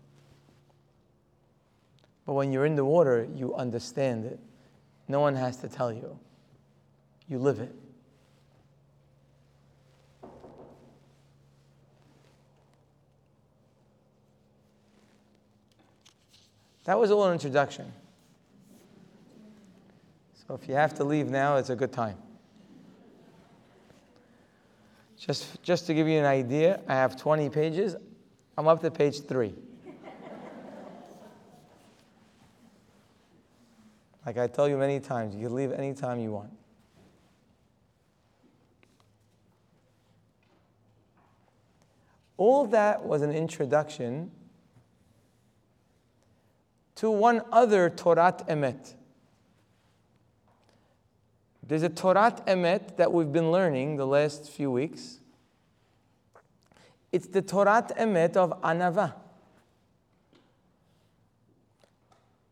S1: But when you're in the water, you understand it. No one has to tell you, you live it. That was a little introduction. So if you have to leave now, it's a good time. Just, just to give you an idea, I have 20 pages. I'm up to page three. like I tell you many times, you can leave anytime you want. All that was an introduction to one other Torat Emet. There's a Torat Emet that we've been learning the last few weeks. It's the Torat Emet of Anava.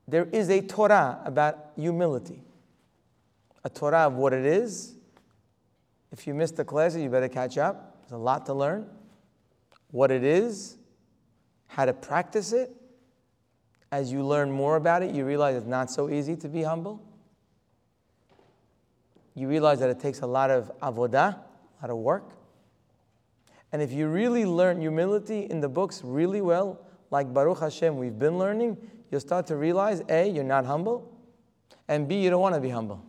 S1: There is a Torah about humility, a Torah of what it is If you missed the class, you better catch up. There's a lot to learn. What it is, how to practice it. As you learn more about it, you realize it's not so easy to be humble. You realize that it takes a lot of avodah, a lot of work. And if you really learn humility in the books really well, like Baruch Hashem, we've been learning, you'll start to realize A, you're not humble, and B, you don't want to be humble.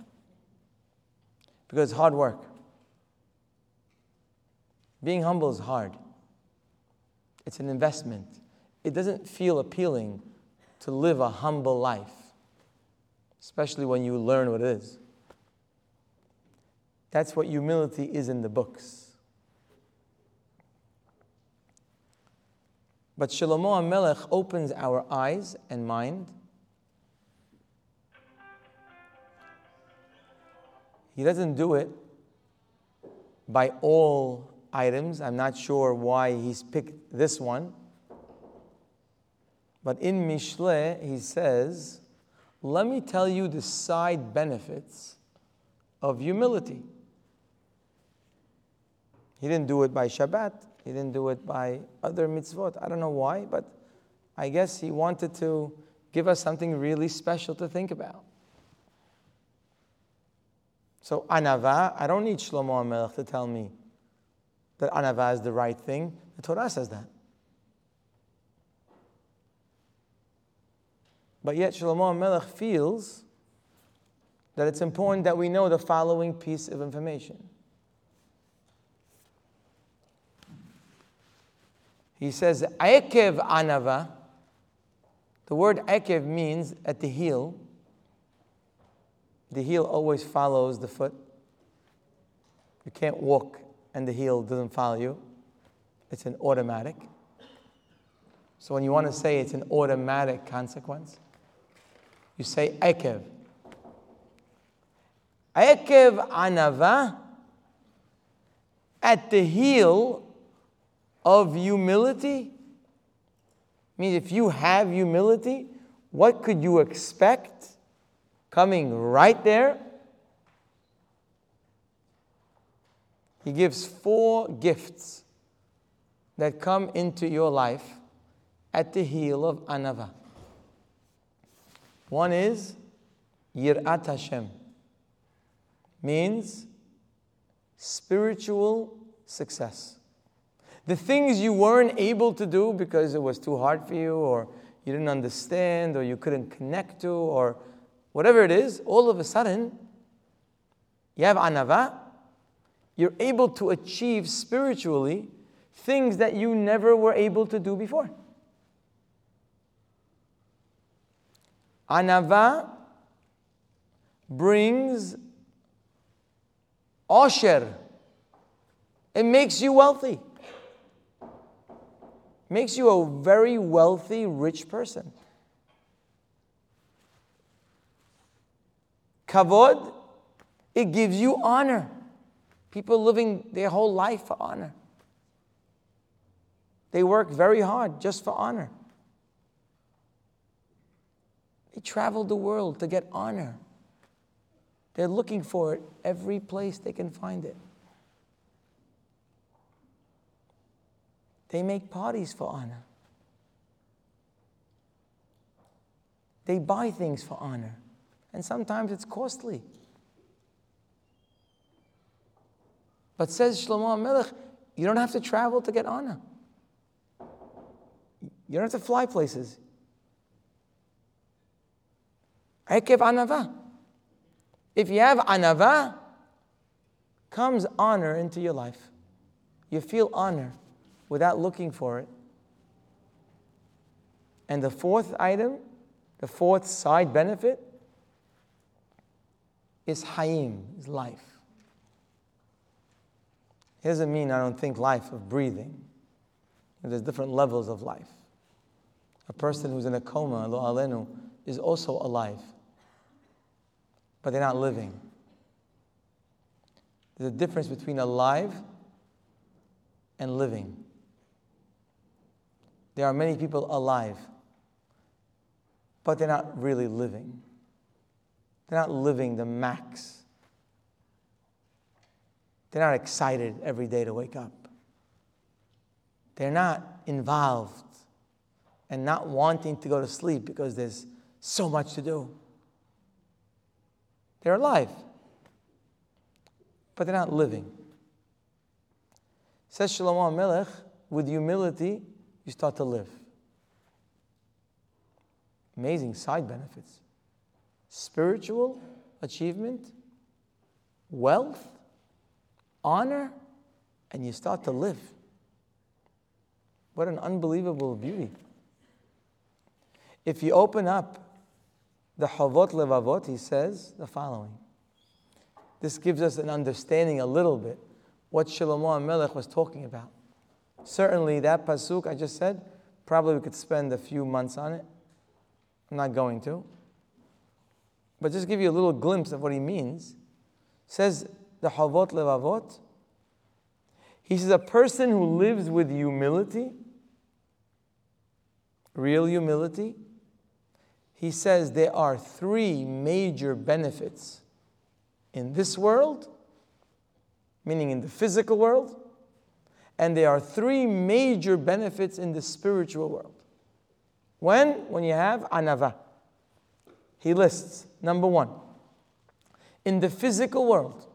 S1: Because it's hard work. Being humble is hard, it's an investment. It doesn't feel appealing to live a humble life, especially when you learn what it is. That's what humility is in the books. But Shlomo HaMelech opens our eyes and mind. He doesn't do it by all items. I'm not sure why he's picked this one. But in Mishle, he says, Let me tell you the side benefits of humility. He didn't do it by Shabbat. He didn't do it by other mitzvot. I don't know why, but I guess he wanted to give us something really special to think about. So, anava, I don't need Shlomo HaMelech to tell me that anava is the right thing. The Torah says that. But yet, Shlomo HaMelech feels that it's important that we know the following piece of information. He says, Ekev anava. The word ekev means at the heel. The heel always follows the foot. You can't walk and the heel doesn't follow you. It's an automatic. So when you want to say it's an automatic consequence, you say ekev. Ekev anava, at the heel of humility means if you have humility, what could you expect coming right there? He gives four gifts that come into your life at the heel of anava. One is yirat Hashem, means spiritual success. The things you weren't able to do because it was too hard for you, or you didn't understand, or you couldn't connect to, or whatever it is, all of a sudden, you have anava, you're able to achieve spiritually things that you never were able to do before. Anava brings osher. It makes you wealthy makes you a very wealthy, rich person. Kavod, it gives you honor. People living their whole life for honor. They work very hard just for honor. They travel the world to get honor. They're looking for it every place they can find it. They make parties for honor. They buy things for honor. And sometimes it's costly. But says Shlomo HaMelech, you don't have to travel to get honor. You don't have to fly places. Ekev anava. If you have anava, comes honor into your life. You feel honor without looking for it. And the fourth item, the fourth side benefit, is hayim, is life. It doesn't mean I don't think life of breathing. There's different levels of life. A person who's in a coma, lo alenu, is also alive, but they're not living. There's a difference between alive and living. There are many people alive, but they're not really living. They're not living the max. They're not excited every day to wake up. They're not involved and not wanting to go to sleep because there's so much to do. They're alive, but they're not living. Says Shlomo Melech, with humility, you start to live. Amazing side benefits spiritual achievement, wealth, honor, and you start to live. What an unbelievable beauty. If you open up the Havot Levavot, he says the following. This gives us an understanding a little bit what Shlomo Melech was talking about. Certainly, that pasuk I just said, probably we could spend a few months on it. I'm not going to. But just give you a little glimpse of what he means. Says the Havot Levavot. He says, a person who lives with humility, real humility, he says there are three major benefits in this world, meaning in the physical world, and there are three major benefits in the spiritual world. When? When you have anava. He lists number one, in the physical world,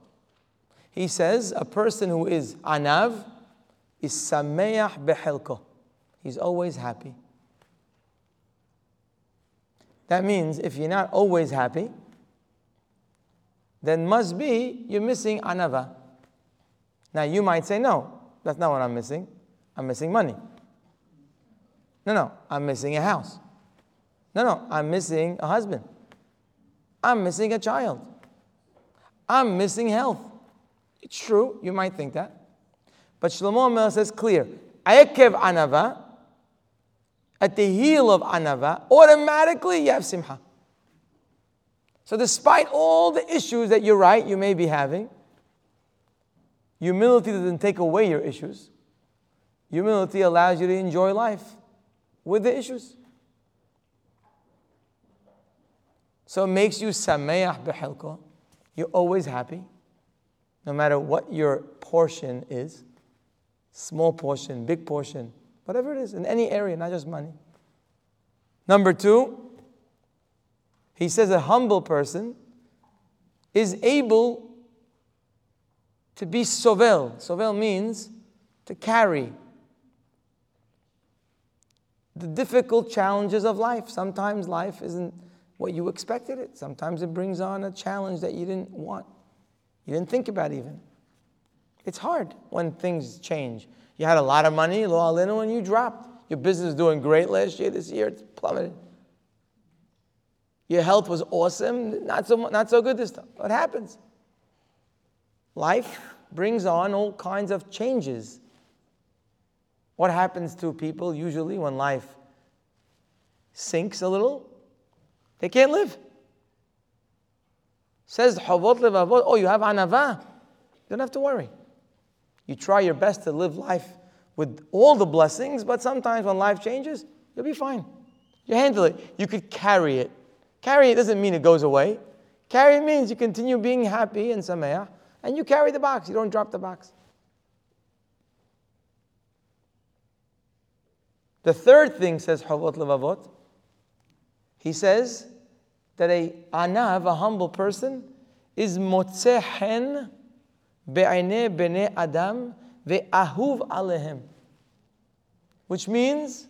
S1: he says a person who is anav is sameach behelko. He's always happy. That means if you're not always happy, then must be you're missing anava. Now you might say, no, that's not what I'm missing. I'm missing money. No, no, I'm missing a house. No, no, I'm missing a husband. I'm missing a child. I'm missing health. It's true, you might think that. But Shlomo HaMelech says clear, Ayekev anava, at the heel of anava, automatically you have simha. So despite all the issues that you're right, you may be having, humility doesn't take away your issues. Humility allows you to enjoy life with the issues. So it makes you sameach behelko. You're always happy, no matter what your portion is small portion, big portion, whatever it is, in any area, not just money. Number two, he says a humble person is able to be sovel. Sovel means to carry the difficult challenges of life. Sometimes life isn't what you expected it. Sometimes it brings on a challenge that you didn't want, you didn't think about even. It's hard when things change. You had a lot of money, lo alinu, and you dropped. Your business is doing great last year, this year it's plummeted. Your health was awesome, not so, not so good this time. What happens? Life brings on all kinds of changes. What happens to people usually when life sinks a little? They can't live. Says oh, you have anava. You don't have to worry. You try your best to live life with all the blessings, but sometimes when life changes, you'll be fine. You handle it. You could carry it. Carry it doesn't mean it goes away. Carry means you continue being happy and sameah, and you carry the box. You don't drop the box. The third thing says Havot Levavot, he says that a anav, a humble person, is motzehen be'ane bene adam ve'ahuv alehem. Which means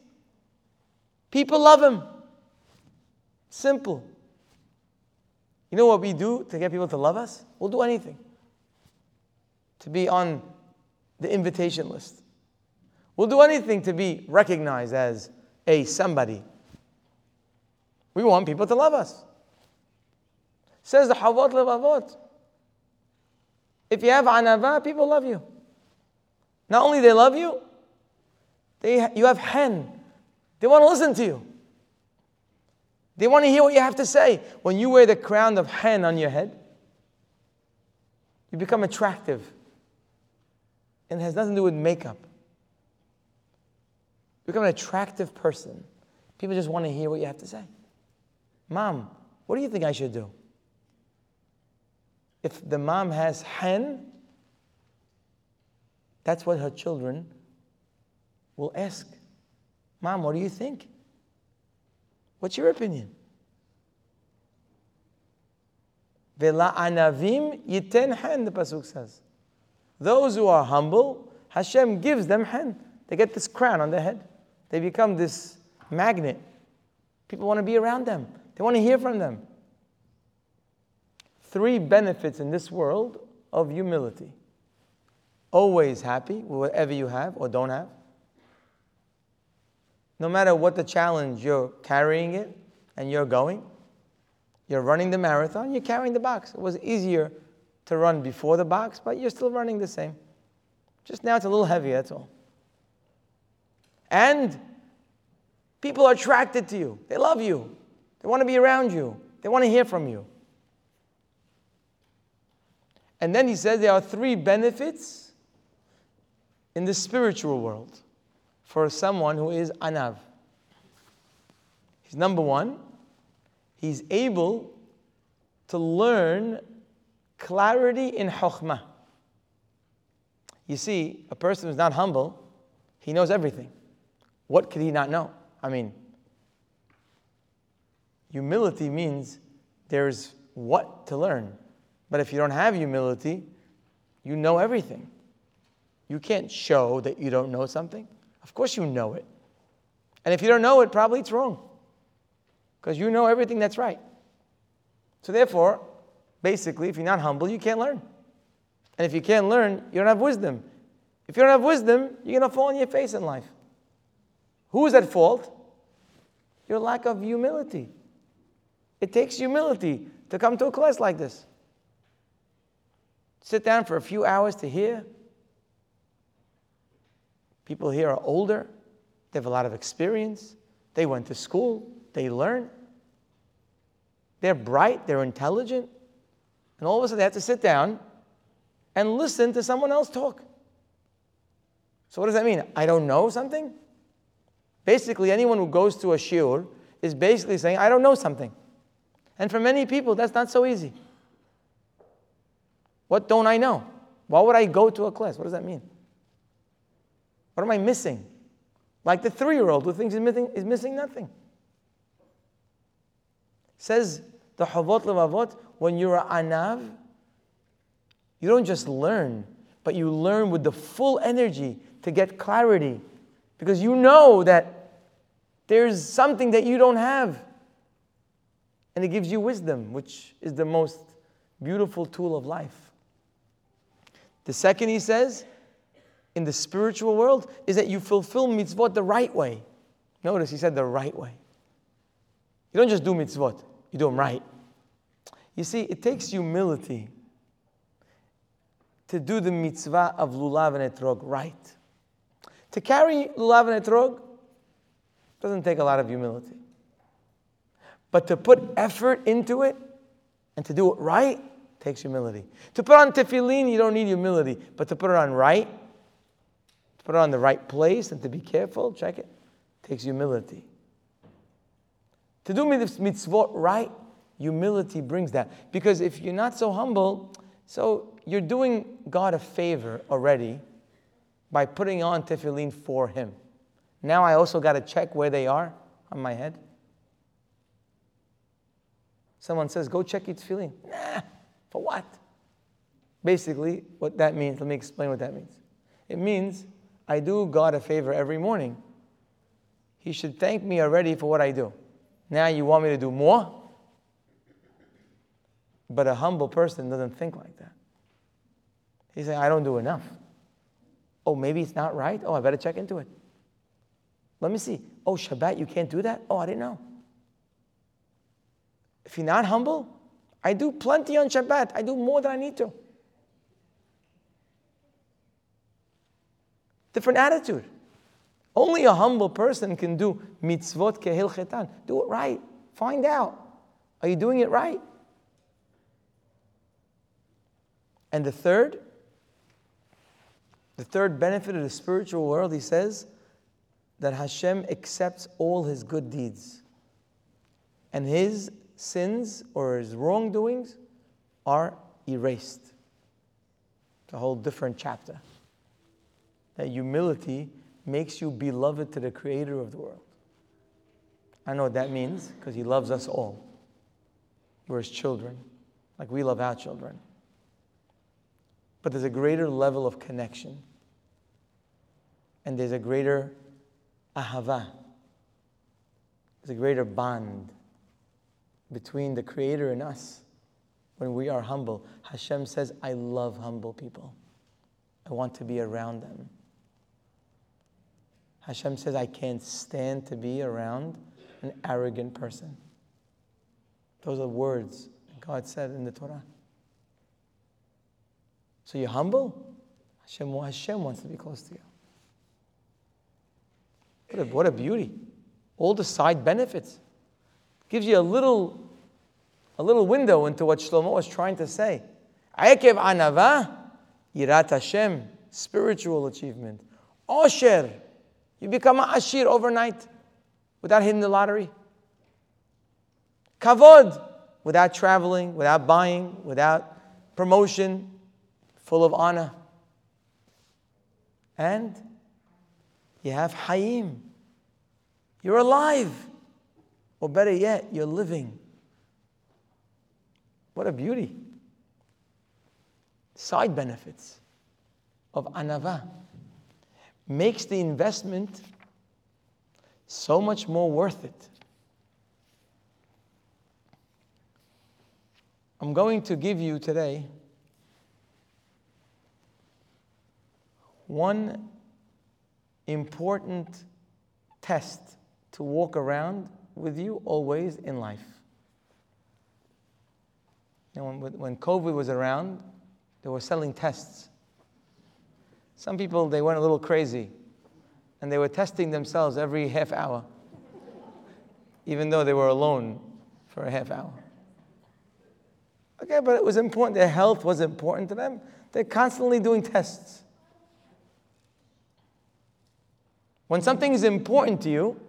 S1: people love him. Simple. You know what we do to get people to love us? We'll do anything. To be on the invitation list. We'll do anything to be recognized as a somebody. We want people to love us. Says the Havot Levavot. If you have anava, people love you. Not only they love you, they, you have hen. They want to listen to you. They want to hear what you have to say. When you wear the crown of hen on your head, you become attractive. And it has nothing to do with makeup. You become an attractive person. People just want to hear what you have to say. Mom, what do you think I should do? If the mom has hen, That's what her children will ask. Mom, what do you think? What's your opinion? Vela anavim yiten hen, the Pasuk says. Those who are humble, Hashem gives them hen. They get this crown on their head. They become this magnet. People want to be around them, they want to hear from them. Three benefits in this world of humility always happy with whatever you have or don't have. No matter what the challenge, you're carrying it and you're going. You're running the marathon, you're carrying the box. It was easier to run before the box, but you're still running the same. Just now it's a little heavier, that's all. And people are attracted to you, they love you, they want to be around you, they want to hear from you. And then he says there are three benefits in the spiritual world for someone who is anav. He's number one, he's able to learn clarity in chokhmah. You see, a person who's not humble, he knows everything. What could he not know? I mean, humility means there's what to learn. But if you don't have humility, you know everything. You can't show that you don't know something. Of course, you know it. And if you don't know it, probably it's wrong. Because you know everything that's right. So, therefore, basically, if you're not humble, you can't learn. And if you can't learn, you don't have wisdom. If you don't have wisdom, you're going to fall on your face in life. Who is at fault? Your lack of humility. It takes humility to come to a class like this. Sit down for a few hours to hear People here are older, they have a lot of experience, they went to school, they learn. They're bright, they're intelligent, and all of a sudden they have to sit down and listen to someone else talk. So, what does that mean? I don't know something? Basically, anyone who goes to a shiur is basically saying, I don't know something. And for many people, that's not so easy. What don't I know? Why would I go to a class? What does that mean? What am I missing? Like the three year old who thinks he's missing, is missing nothing. Says the Havot Levavot, when you're an anav, you don't just learn, but you learn with the full energy to get clarity because you know that there's something that you don't have. And it gives you wisdom, which is the most beautiful tool of life. The second, he says, in the spiritual world is that you fulfill mitzvot the right way. Notice he said the right way. You don't just do mitzvot, you do them right. You see, it takes humility to do the mitzvah of lulav and etrog right. To carry lulav and etrog doesn't take a lot of humility. But to put effort into it and to do it right takes humility. To put on tefillin, you don't need humility, but to put it on right to put it on the right place and to be careful, check it, takes humility. To do mitzvot right, humility brings that. Because if you're not so humble, so you're doing God a favor already by putting on tefillin for Him. Now I also got to check where they are on my head. Someone says, go check your tefillin. Nah, for what? Basically, what that means, let me explain what that means. It means I do God a favor every morning. He should thank me already for what I do. Now you want me to do more? But a humble person doesn't think like that. He's saying, I don't do enough. Oh, maybe it's not right? Oh, I better check into it. Let me see. Oh, Shabbat, you can't do that? Oh, I didn't know. If you're not humble, I do plenty on Shabbat. I do more than I need to. different attitude. Only a humble person can do mitzvot kehilchetan. Do it right. Find out. Are you doing it right? And the third, the third benefit of the spiritual world, he says, that Hashem accepts all his good deeds. And his sins or his wrongdoings are erased. It's a whole different chapter. that humility makes you beloved to the creator of the world. I know what that means because he loves us all. We're his children, like we love our children. But there's a greater level of connection. And there's a greater ahava. There's a greater bond between the Creator and us when we are humble. Hashem says, I love humble people. I want to be around them. Hashem says, I can't stand to be around an arrogant person. Those are words God said in the Torah. So you're humble? Hashem, Hashem wants to be close to you. What a, what a beauty. All the side benefits. Gives you a little, a little window into what Shlomo was trying to say. Ayekev anava, yirat Hashem, spiritual achievement. Osher, you become a ashir overnight without hitting the lottery. Kavod, without traveling, without buying, without promotion, full of honor. And you have hayim. You're alive. Or better yet, you're living. What a beauty. Side benefits of anava makes the investment so much more worth it. I'm going to give you today one important test to walk around with you always in life. You know, when, when COVID was around, they were selling tests. Some people, they went a little crazy and they were testing themselves every half hour, even though they were alone for a half hour. Okay, but it was important. Their health was important to them. They're constantly doing tests. When something is important to you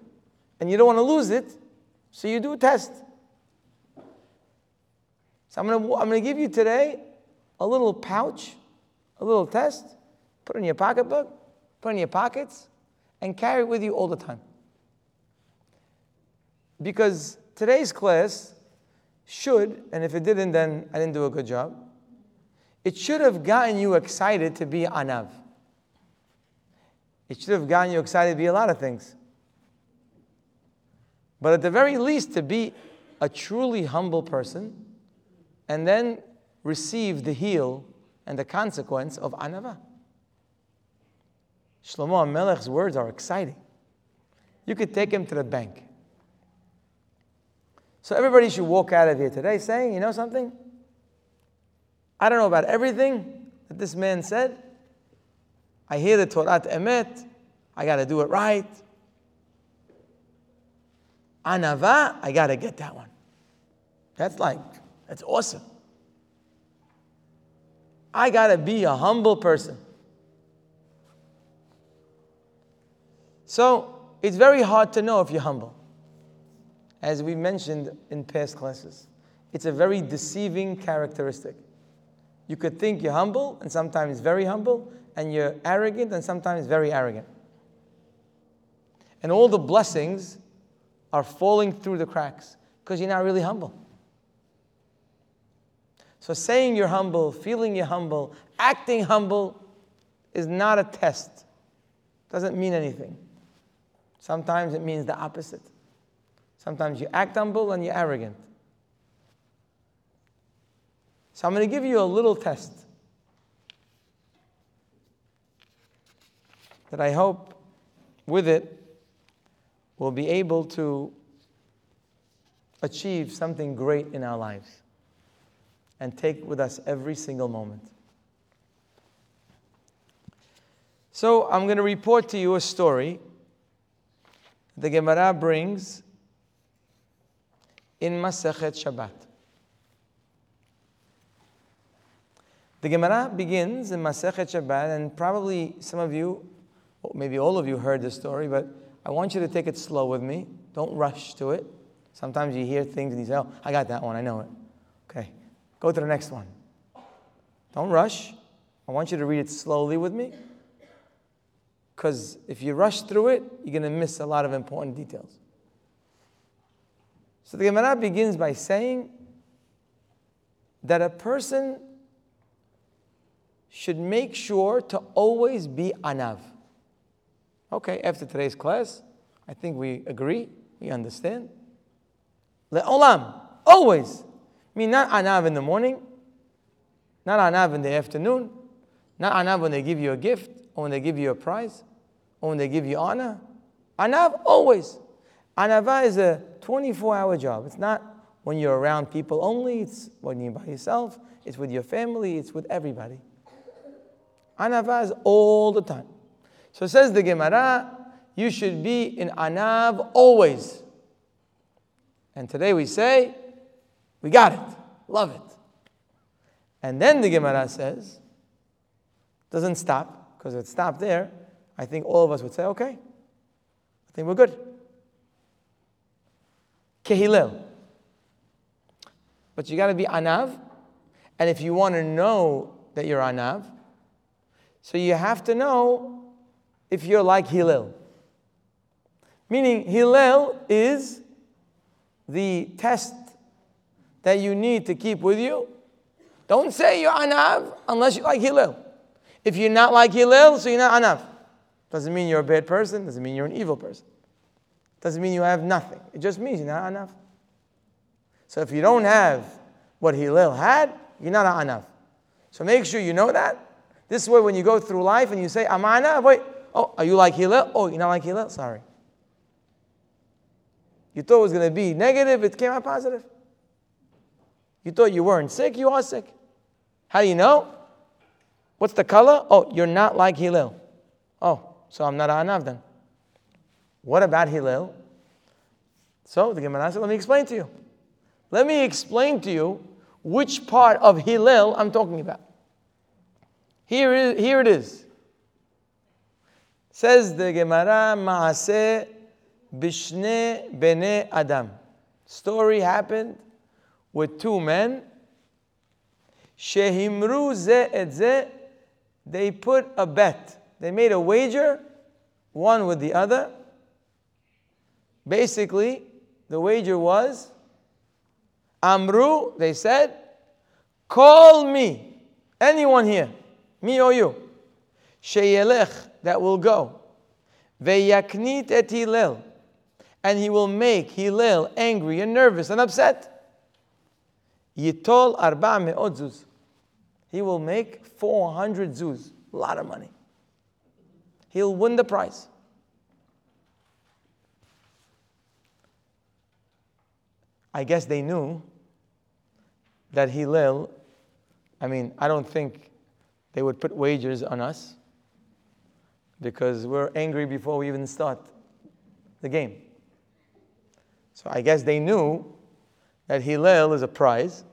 S1: and you don't want to lose it, so you do a test. So I'm going to, I'm going to give you today a little pouch, a little test, put it in your pocketbook, put it in your pockets, and carry it with you all the time. Because today's class should, and if it didn't, then I didn't do a good job, it should have gotten you excited to be anav. It should have gotten you excited to be a lot of things. But at the very least, to be a truly humble person and then receive the heel and the consequence of anava. Shlomo Melech's words are exciting. You could take him to the bank. So everybody should walk out of here today saying, you know something? I don't know about everything that this man said. I hear the Torah emet. I got to do it right. Anava, I got to get that one. That's like, that's awesome. I got to be a humble person. So it's very hard to know if you're humble. As we mentioned in past classes, it's a very deceiving characteristic. You could think you're humble and sometimes very humble, and you're arrogant and sometimes very arrogant. And all the blessings are falling through the cracks because you're not really humble. So saying you're humble, feeling you're humble, acting humble is not a test. Doesn't mean anything. Sometimes it means the opposite. Sometimes you act humble and you're arrogant. So I'm going to give you a little test that I hope with it we'll be able to achieve something great in our lives and take with us every single moment. So I'm going to report to you a story the Gemara brings in Masechet Shabbat. The Gemara begins in Masechet Shabbat, and probably some of you, maybe all of you, heard this story, but I want you to take it slow with me. Don't rush to it. Sometimes you hear things and you say, "Oh, I got that one. I know it." Okay, go to the next one. Don't rush. I want you to read it slowly with me. Because if you rush through it, you're going to miss a lot of important details. So the Gemara begins by saying that a person should make sure to always be anav. Okay, after today's class, I think we agree, we understand. Le'olam, always. I mean, not anav in the morning, not anav in the afternoon, not anav when they give you a gift, or when they give you a prize, when they give you honor. Anav, always. Anava is a 24 hour job. It's not when you're around people only, it's when you're by yourself, it's with your family, it's with everybody. Anava is all the time. So says the Gemara, you should be in Anav always. And today we say, we got it, love it. And then the Gemara says, doesn't stop, because it stopped there, I think all of us would say, okay, I think we're good. Kehilel. But you got to be Anav. And if you want to know that you're Anav, so you have to know if you're like Hillel. Meaning, Hillel is the test that you need to keep with you. Don't say you're Anav unless you're like Hillel. If you're not like Hillel, so you're not Anav. Doesn't mean you're a bad person, doesn't mean you're an evil person. Doesn't mean you have nothing. It just means you're not enough. So if you don't have what Hillel had, you're not enough. So make sure you know that. This way, when you go through life and you say, I'm Anav, wait, oh, are you like Hillel? Oh, you're not like Hillel? Sorry. You thought it was going to be negative, it came out positive. You thought you weren't sick, you are sick. How do you know? What's the color? Oh, you're not like Hillel. Oh, so I'm not Anav then. What about Hillel? So the Gemara said, let me explain to you. Let me explain to you which part of Hillel I'm talking about. Here, is, here it is. Says the Gemara, Maaseh Bishne Bene Adam. Story happened with two men. Shehimru ze et ze. They put a bet. They made a wager, one with the other. Basically, the wager was Amru, they said, call me, anyone here, me or you, Sheyelech, that will go, Veyaknit et Hillel, and he will make Hillel angry and nervous and upset. Yitol arba me'od zuz. He will make 400 zuz, a lot of money. He'll win the prize. I guess they knew that Hillel, I mean, I don't think they would put wagers on us because we're angry before we even start the game. So I guess they knew that Hillel is a prize.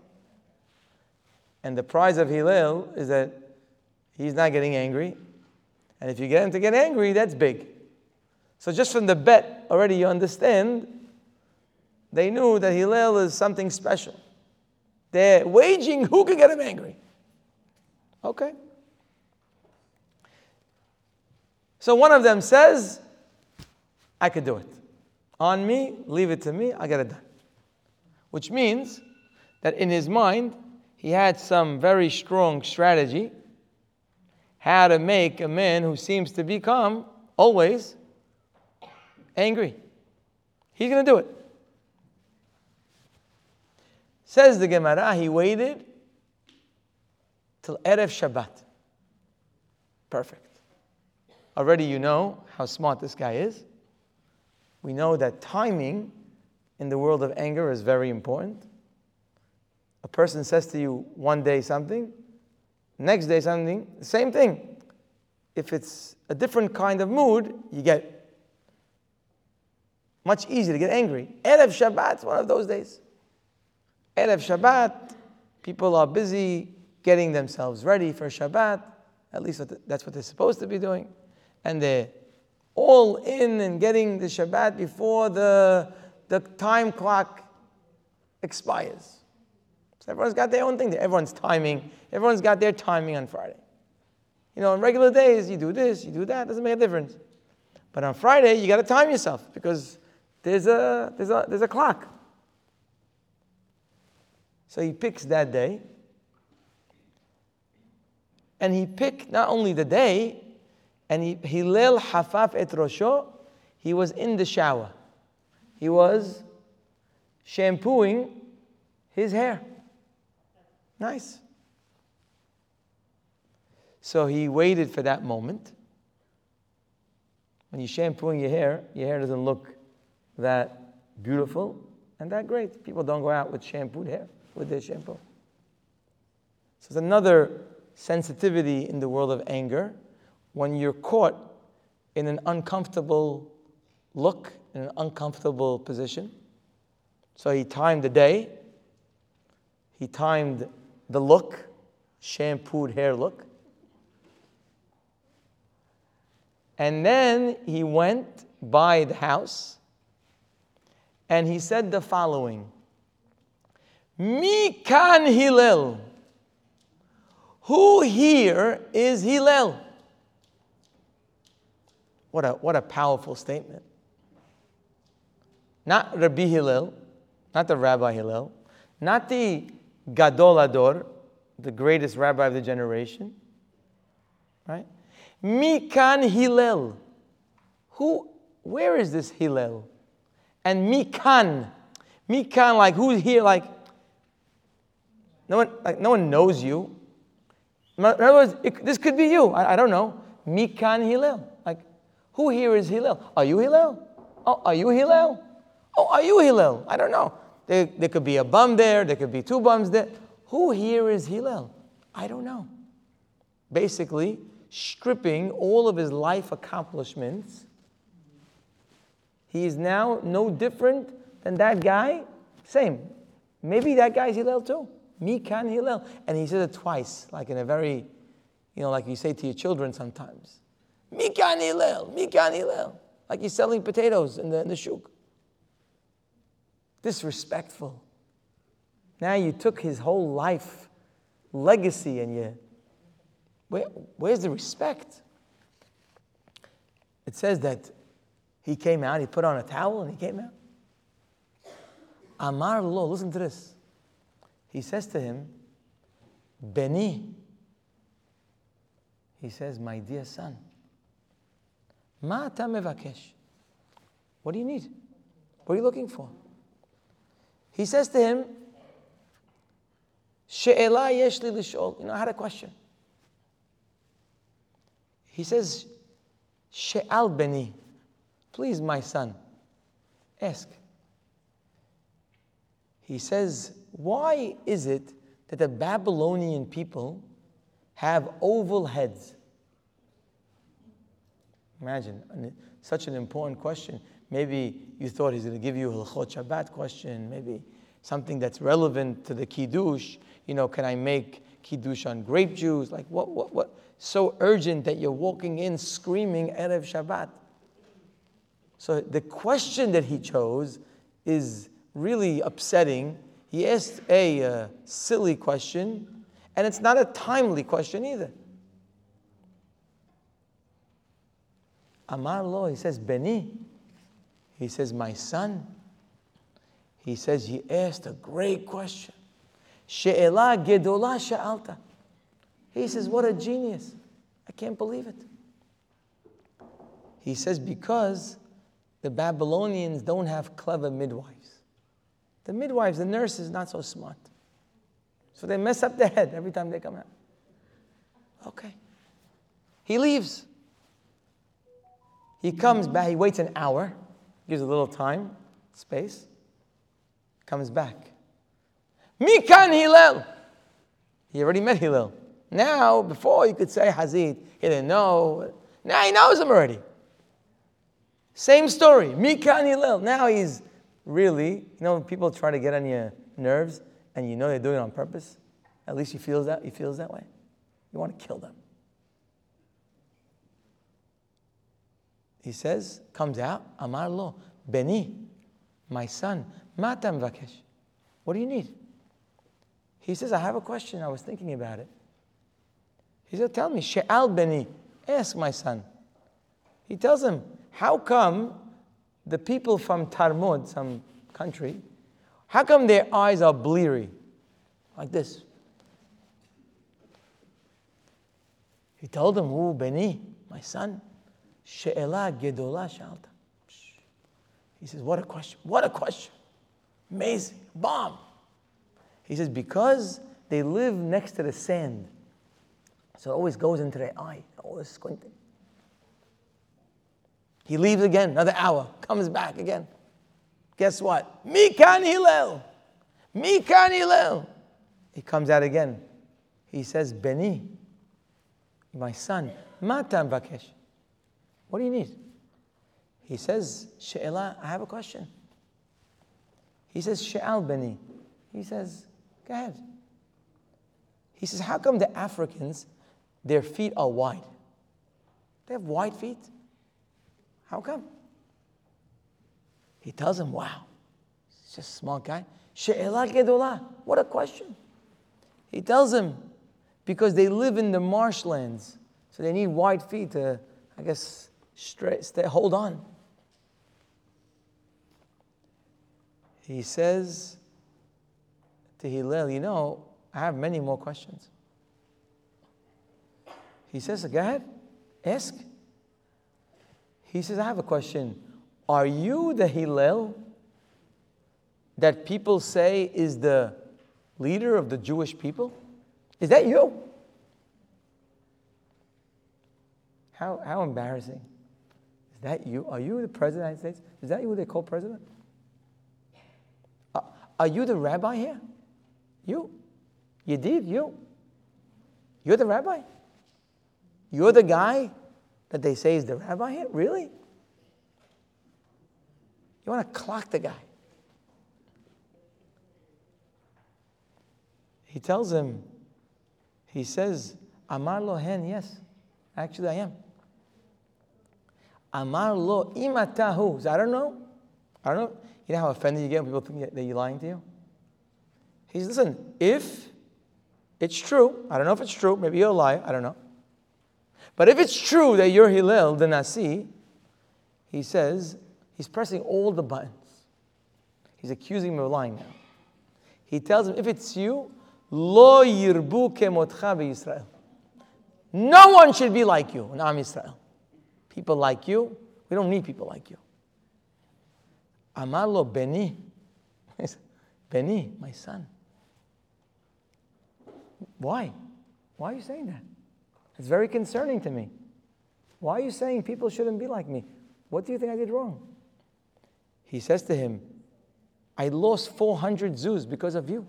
S1: And the prize of Hillel is that he's not getting angry. And if you get him to get angry, that's big. So just from the bet, already you understand they knew that Hillel is something special. They're waging who can get him angry. Okay. So one of them says, I could do it. On me, leave it to me, I get it done. Which means that in his mind, he had some very strong strategy how to make a man who seems to become always angry. He's going to do it. Says the Gemara, he waited till Erev Shabbat. Perfect. Already you know how smart this guy is. We know that timing in the world of anger is very important. A person says to you one day something, next day something, same thing. If it's a different kind of mood, you get much easier to get angry. Erev Shabbat is one of those days. Erev Shabbat, people are busy getting themselves ready for Shabbat. At least that's what they're supposed to be doing. And they're all in and getting the Shabbat before the, the time clock expires. So everyone's got their own thing. Everyone's timing. Everyone's got their timing on Friday. You know, on regular days, you do this, you do that, doesn't make a difference. But on Friday, you got to time yourself because there's a, there's, a, there's a clock. So he picks that day. And he picked not only the day, and he Hillel Hafaf et Rosho, he was in the shower. He was shampooing his hair. Nice. So he waited for that moment. When you're shampooing your hair, your hair doesn't look that beautiful and that great. People don't go out with shampooed hair with their shampoo. So it's another sensitivity in the world of anger when you're caught in an uncomfortable look, in an uncomfortable position. So he timed the day, he timed the look, shampooed hair look. And then he went by the house and he said the following Mikan Hillel. Who here is Hillel? What a, what a powerful statement. Not Rabbi Hillel, not the Rabbi Hillel, not the Gadol HaDor, the greatest rabbi of the generation, right? Mikan Hillel. Who, where is this Hillel? And Mikan. Mikan, like who's here? Like no one, like no one knows you. In other words, it, this could be you. I, I don't know. Mikan Hillel. Like, who here is Hillel? Are you Hillel? Oh, are you Hillel? Oh, are you Hillel? I don't know. There, there could be a bum there. There could be two bums there. Who here is Hillel? I don't know. Basically, stripping all of his life accomplishments. He is now no different than that guy. Same. Maybe that guy's Hillel too. Mikan Hillel. And he says it twice, like in a very, you know, like you say to your children sometimes. Mikan Hillel, Mikan Hillel. Like he's selling potatoes in the, in the shuk. Disrespectful. Now you took his whole life, legacy, and you, where, where's the respect? It says that he came out, he put on a towel, and he came out. Amar lo, listen to this he says to him, Beni. He says, My dear son, Ma mevakesh. What do you need? What are you looking for? He says to him, She'ela yesh li lishol. You know, I had a question. He says, She'al beni. Please, my son, ask. He says, why is it that the Babylonian people have oval heads? Imagine, such an important question. Maybe you thought he's going to give you a Hilchot Shabbat question, maybe something that's relevant to the Kiddush. You know, can I make Kiddush on grape juice? Like, what, what, what? So urgent that you're walking in screaming Erev Shabbat. So the question that he chose is really upsetting he asked a uh, silly question, and it's not a timely question either. Amar lo, he says, Beni. He says, my son. He says, he asked a great question. She'ela gedola sha'alta. He says, what a genius. I can't believe it. He says, because the Babylonians don't have clever midwives. The midwives, the nurses, not so smart. So they mess up their head every time they come out. Okay. He leaves. He comes back, he waits an hour, gives a little time, space, comes back. Mikan Hillel. He already met Hillel. Now, before you could say Hazid, he didn't know. Now he knows him already. Same story. Mikan Hillel. Now he's really, you know, people try to get on your nerves and you know they're doing it on purpose, at least he feels that, he feels that way. You want to kill them. He says, comes out, Amar lo, Beni, my son, Matam Vakesh. What do you need? He says, I have a question. I was thinking about it. He said, Tell me, She'al Beni, ask my son. He tells him, How come the people from Tarmud, some country, how come their eyes are bleary? Like this. He told him, Who Beni, my son, She'ela Gedola Shalta. He says, What a question. What a question. Amazing. Bomb. He says, Because they live next to the sand. So it always goes into their eye, always squinting. He leaves again, another hour, comes back again. Guess what? Mikan Hillel. Mikan Hillel. He comes out again. He says, Beni, my son, Matan Vakesh. What do you need? He says, She'ela, I have a question. He says, She'al Beni. He says, go ahead. He says, how come the Africans, their feet are wide? They have wide feet. How come? He tells him, wow, he's just a small guy. What a question. He tells him, because they live in the marshlands, so they need wide feet to, I guess, stay, hold on. He says to Hillel, you know, I have many more questions. He says, go ahead, ask. He says, I have a question. Are you the Hillel that people say is the leader of the Jewish people? Is that you? How, how embarrassing. Is that you? Are you the president of the United States? Is that you, the co president? Uh, are you the rabbi here? You? You did, you. You're the rabbi? You're the guy that they say is the rabbi here? Really? You want to clock the guy. He tells him, he says, Amar lo hen, yes, actually I am. Amar lo imatahu. So I don't know. I don't know. You know how offended you get when people think that you're lying to you? He says, listen, if it's true, I don't know if it's true, maybe you're a liar, I don't know. But if it's true that you're Hillel, the Nasi, he says, he's pressing all the buttons. He's accusing him of lying now. He tells him, if it's you, lo yirbu kemotcha Israel. No one should be like you in Am Israel. People like you, we don't need people like you. Amar lo Beni. [LAUGHS] Beni, my son. Why? Why are you saying that? It's very concerning to me. Why are you saying people shouldn't be like me? What do you think I did wrong? He says to him, I lost 400 zuz because of you.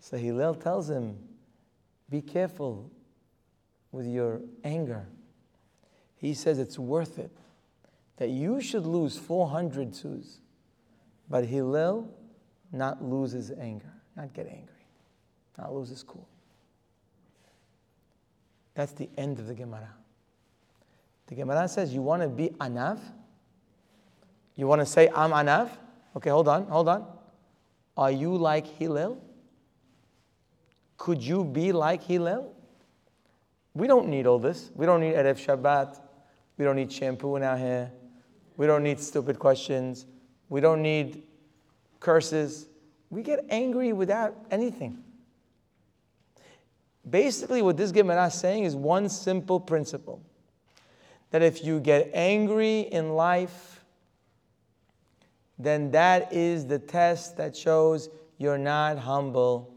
S1: So Hillel tells him, Be careful with your anger. He says it's worth it that you should lose 400 zuz, but Hillel not lose his anger, not get angry not lose cool. That's the end of the Gemara. The Gemara says, You want to be Anav? You want to say, I'm Anav? Okay, hold on, hold on. Are you like Hillel? Could you be like Hillel? We don't need all this. We don't need Erev Shabbat. We don't need shampoo in our hair. We don't need stupid questions. We don't need curses. We get angry without anything. Basically, what this Gemara is saying is one simple principle that if you get angry in life, then that is the test that shows you're not humble.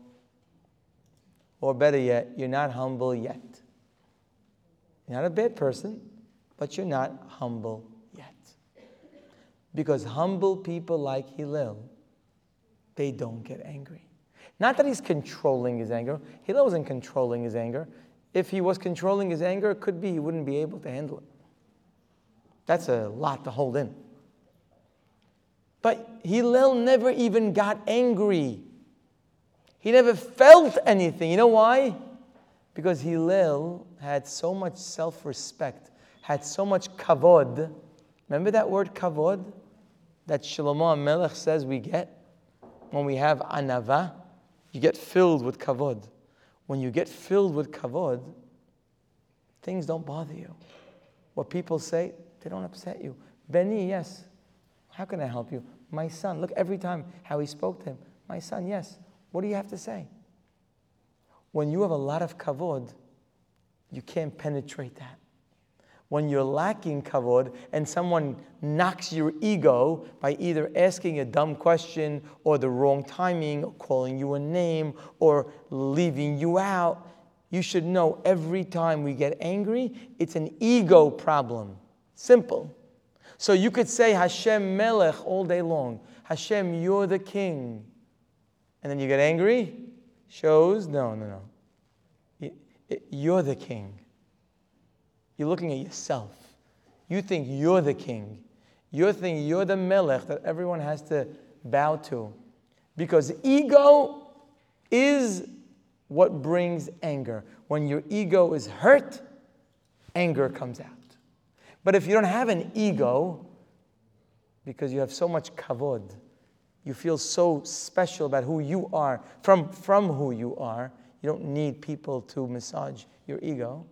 S1: Or better yet, you're not humble yet. You're not a bad person, but you're not humble yet. Because humble people like Hillel, they don't get angry. Not that he's controlling his anger. Hillel wasn't controlling his anger. If he was controlling his anger, it could be he wouldn't be able to handle it. That's a lot to hold in. But Hillel never even got angry. He never felt anything. You know why? Because Hillel had so much self respect, had so much kavod. Remember that word kavod that Shlomo Melech says we get when we have anava? You get filled with kavod. When you get filled with kavod, things don't bother you. What people say, they don't upset you. Benny, yes. How can I help you? My son. Look every time how he spoke to him. My son, yes. What do you have to say? When you have a lot of kavod, you can't penetrate that. When you're lacking kavod and someone knocks your ego by either asking a dumb question or the wrong timing, calling you a name, or leaving you out, you should know every time we get angry, it's an ego problem. Simple. So you could say Hashem Melech all day long. Hashem, you're the king. And then you get angry? Shows? No, no, no. You're the king. You're looking at yourself. You think you're the king. You think you're the melech that everyone has to bow to. Because ego is what brings anger. When your ego is hurt, anger comes out. But if you don't have an ego, because you have so much kavod, you feel so special about who you are, from, from who you are, you don't need people to massage your ego,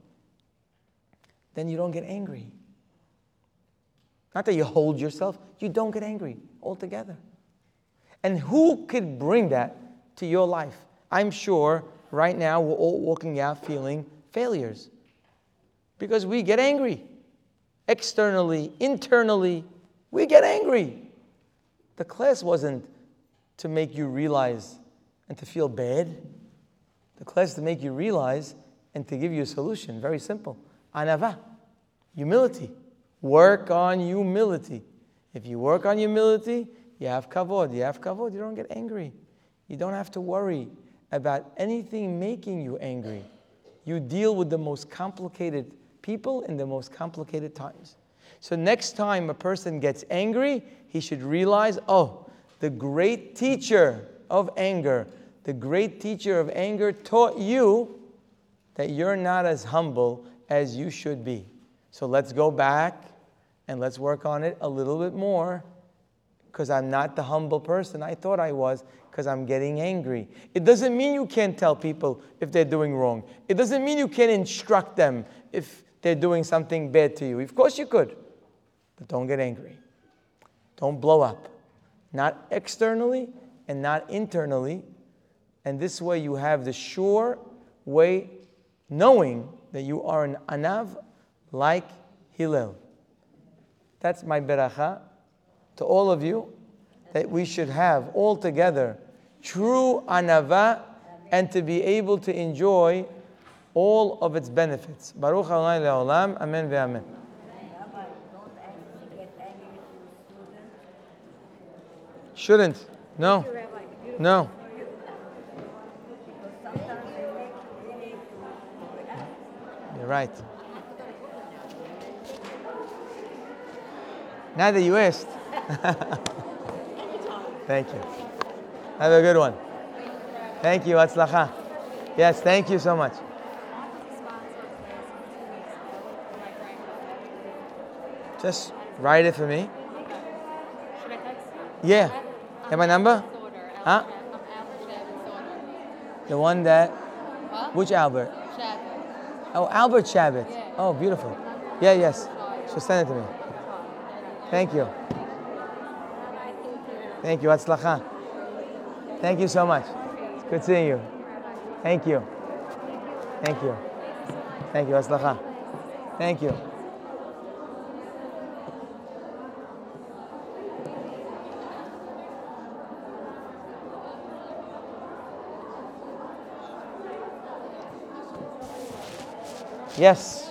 S1: then you don't get angry. Not that you hold yourself, you don't get angry altogether. And who could bring that to your life? I'm sure right now we're all walking out feeling failures because we get angry. Externally, internally, we get angry. The class wasn't to make you realize and to feel bad. The class to make you realize and to give you a solution. Very simple. Anava, humility. Work on humility. If you work on humility, you have kavod. You have kavod, you don't get angry. You don't have to worry about anything making you angry. You deal with the most complicated people in the most complicated times. So, next time a person gets angry, he should realize oh, the great teacher of anger, the great teacher of anger taught you that you're not as humble as you should be. So, let's go back and let's work on it a little bit more because I'm not the humble person I thought I was because I'm getting angry. It doesn't mean you can't tell people if they're doing wrong. It doesn't mean you can't instruct them if they're doing something bad to you. Of course you could, but don't get angry. Don't blow up. Not externally and not internally. And this way you have the sure way, knowing that you are an anav like Hillel. That's my beracha to all of you that we should have all together true anava and to be able to enjoy all of its benefits. Baruch Adonai le'olam. Amen ve'amen. Shouldn't. No. No. You're right. Now that you asked. [LAUGHS] thank you. Have a good one. Thank you. Atzlacha. Yes, thank you so much. Just write it for me. Yeah. Have my number? Huh? The one that. Which Albert? Oh, Albert Shabbat. Oh, beautiful. Yeah, yes. So send it to me. Thank you. Thank you. Atzlacha. Thank you so much. It's good seeing you. Thank you. Thank you. Thank you. Atzlacha. Thank you. Yes.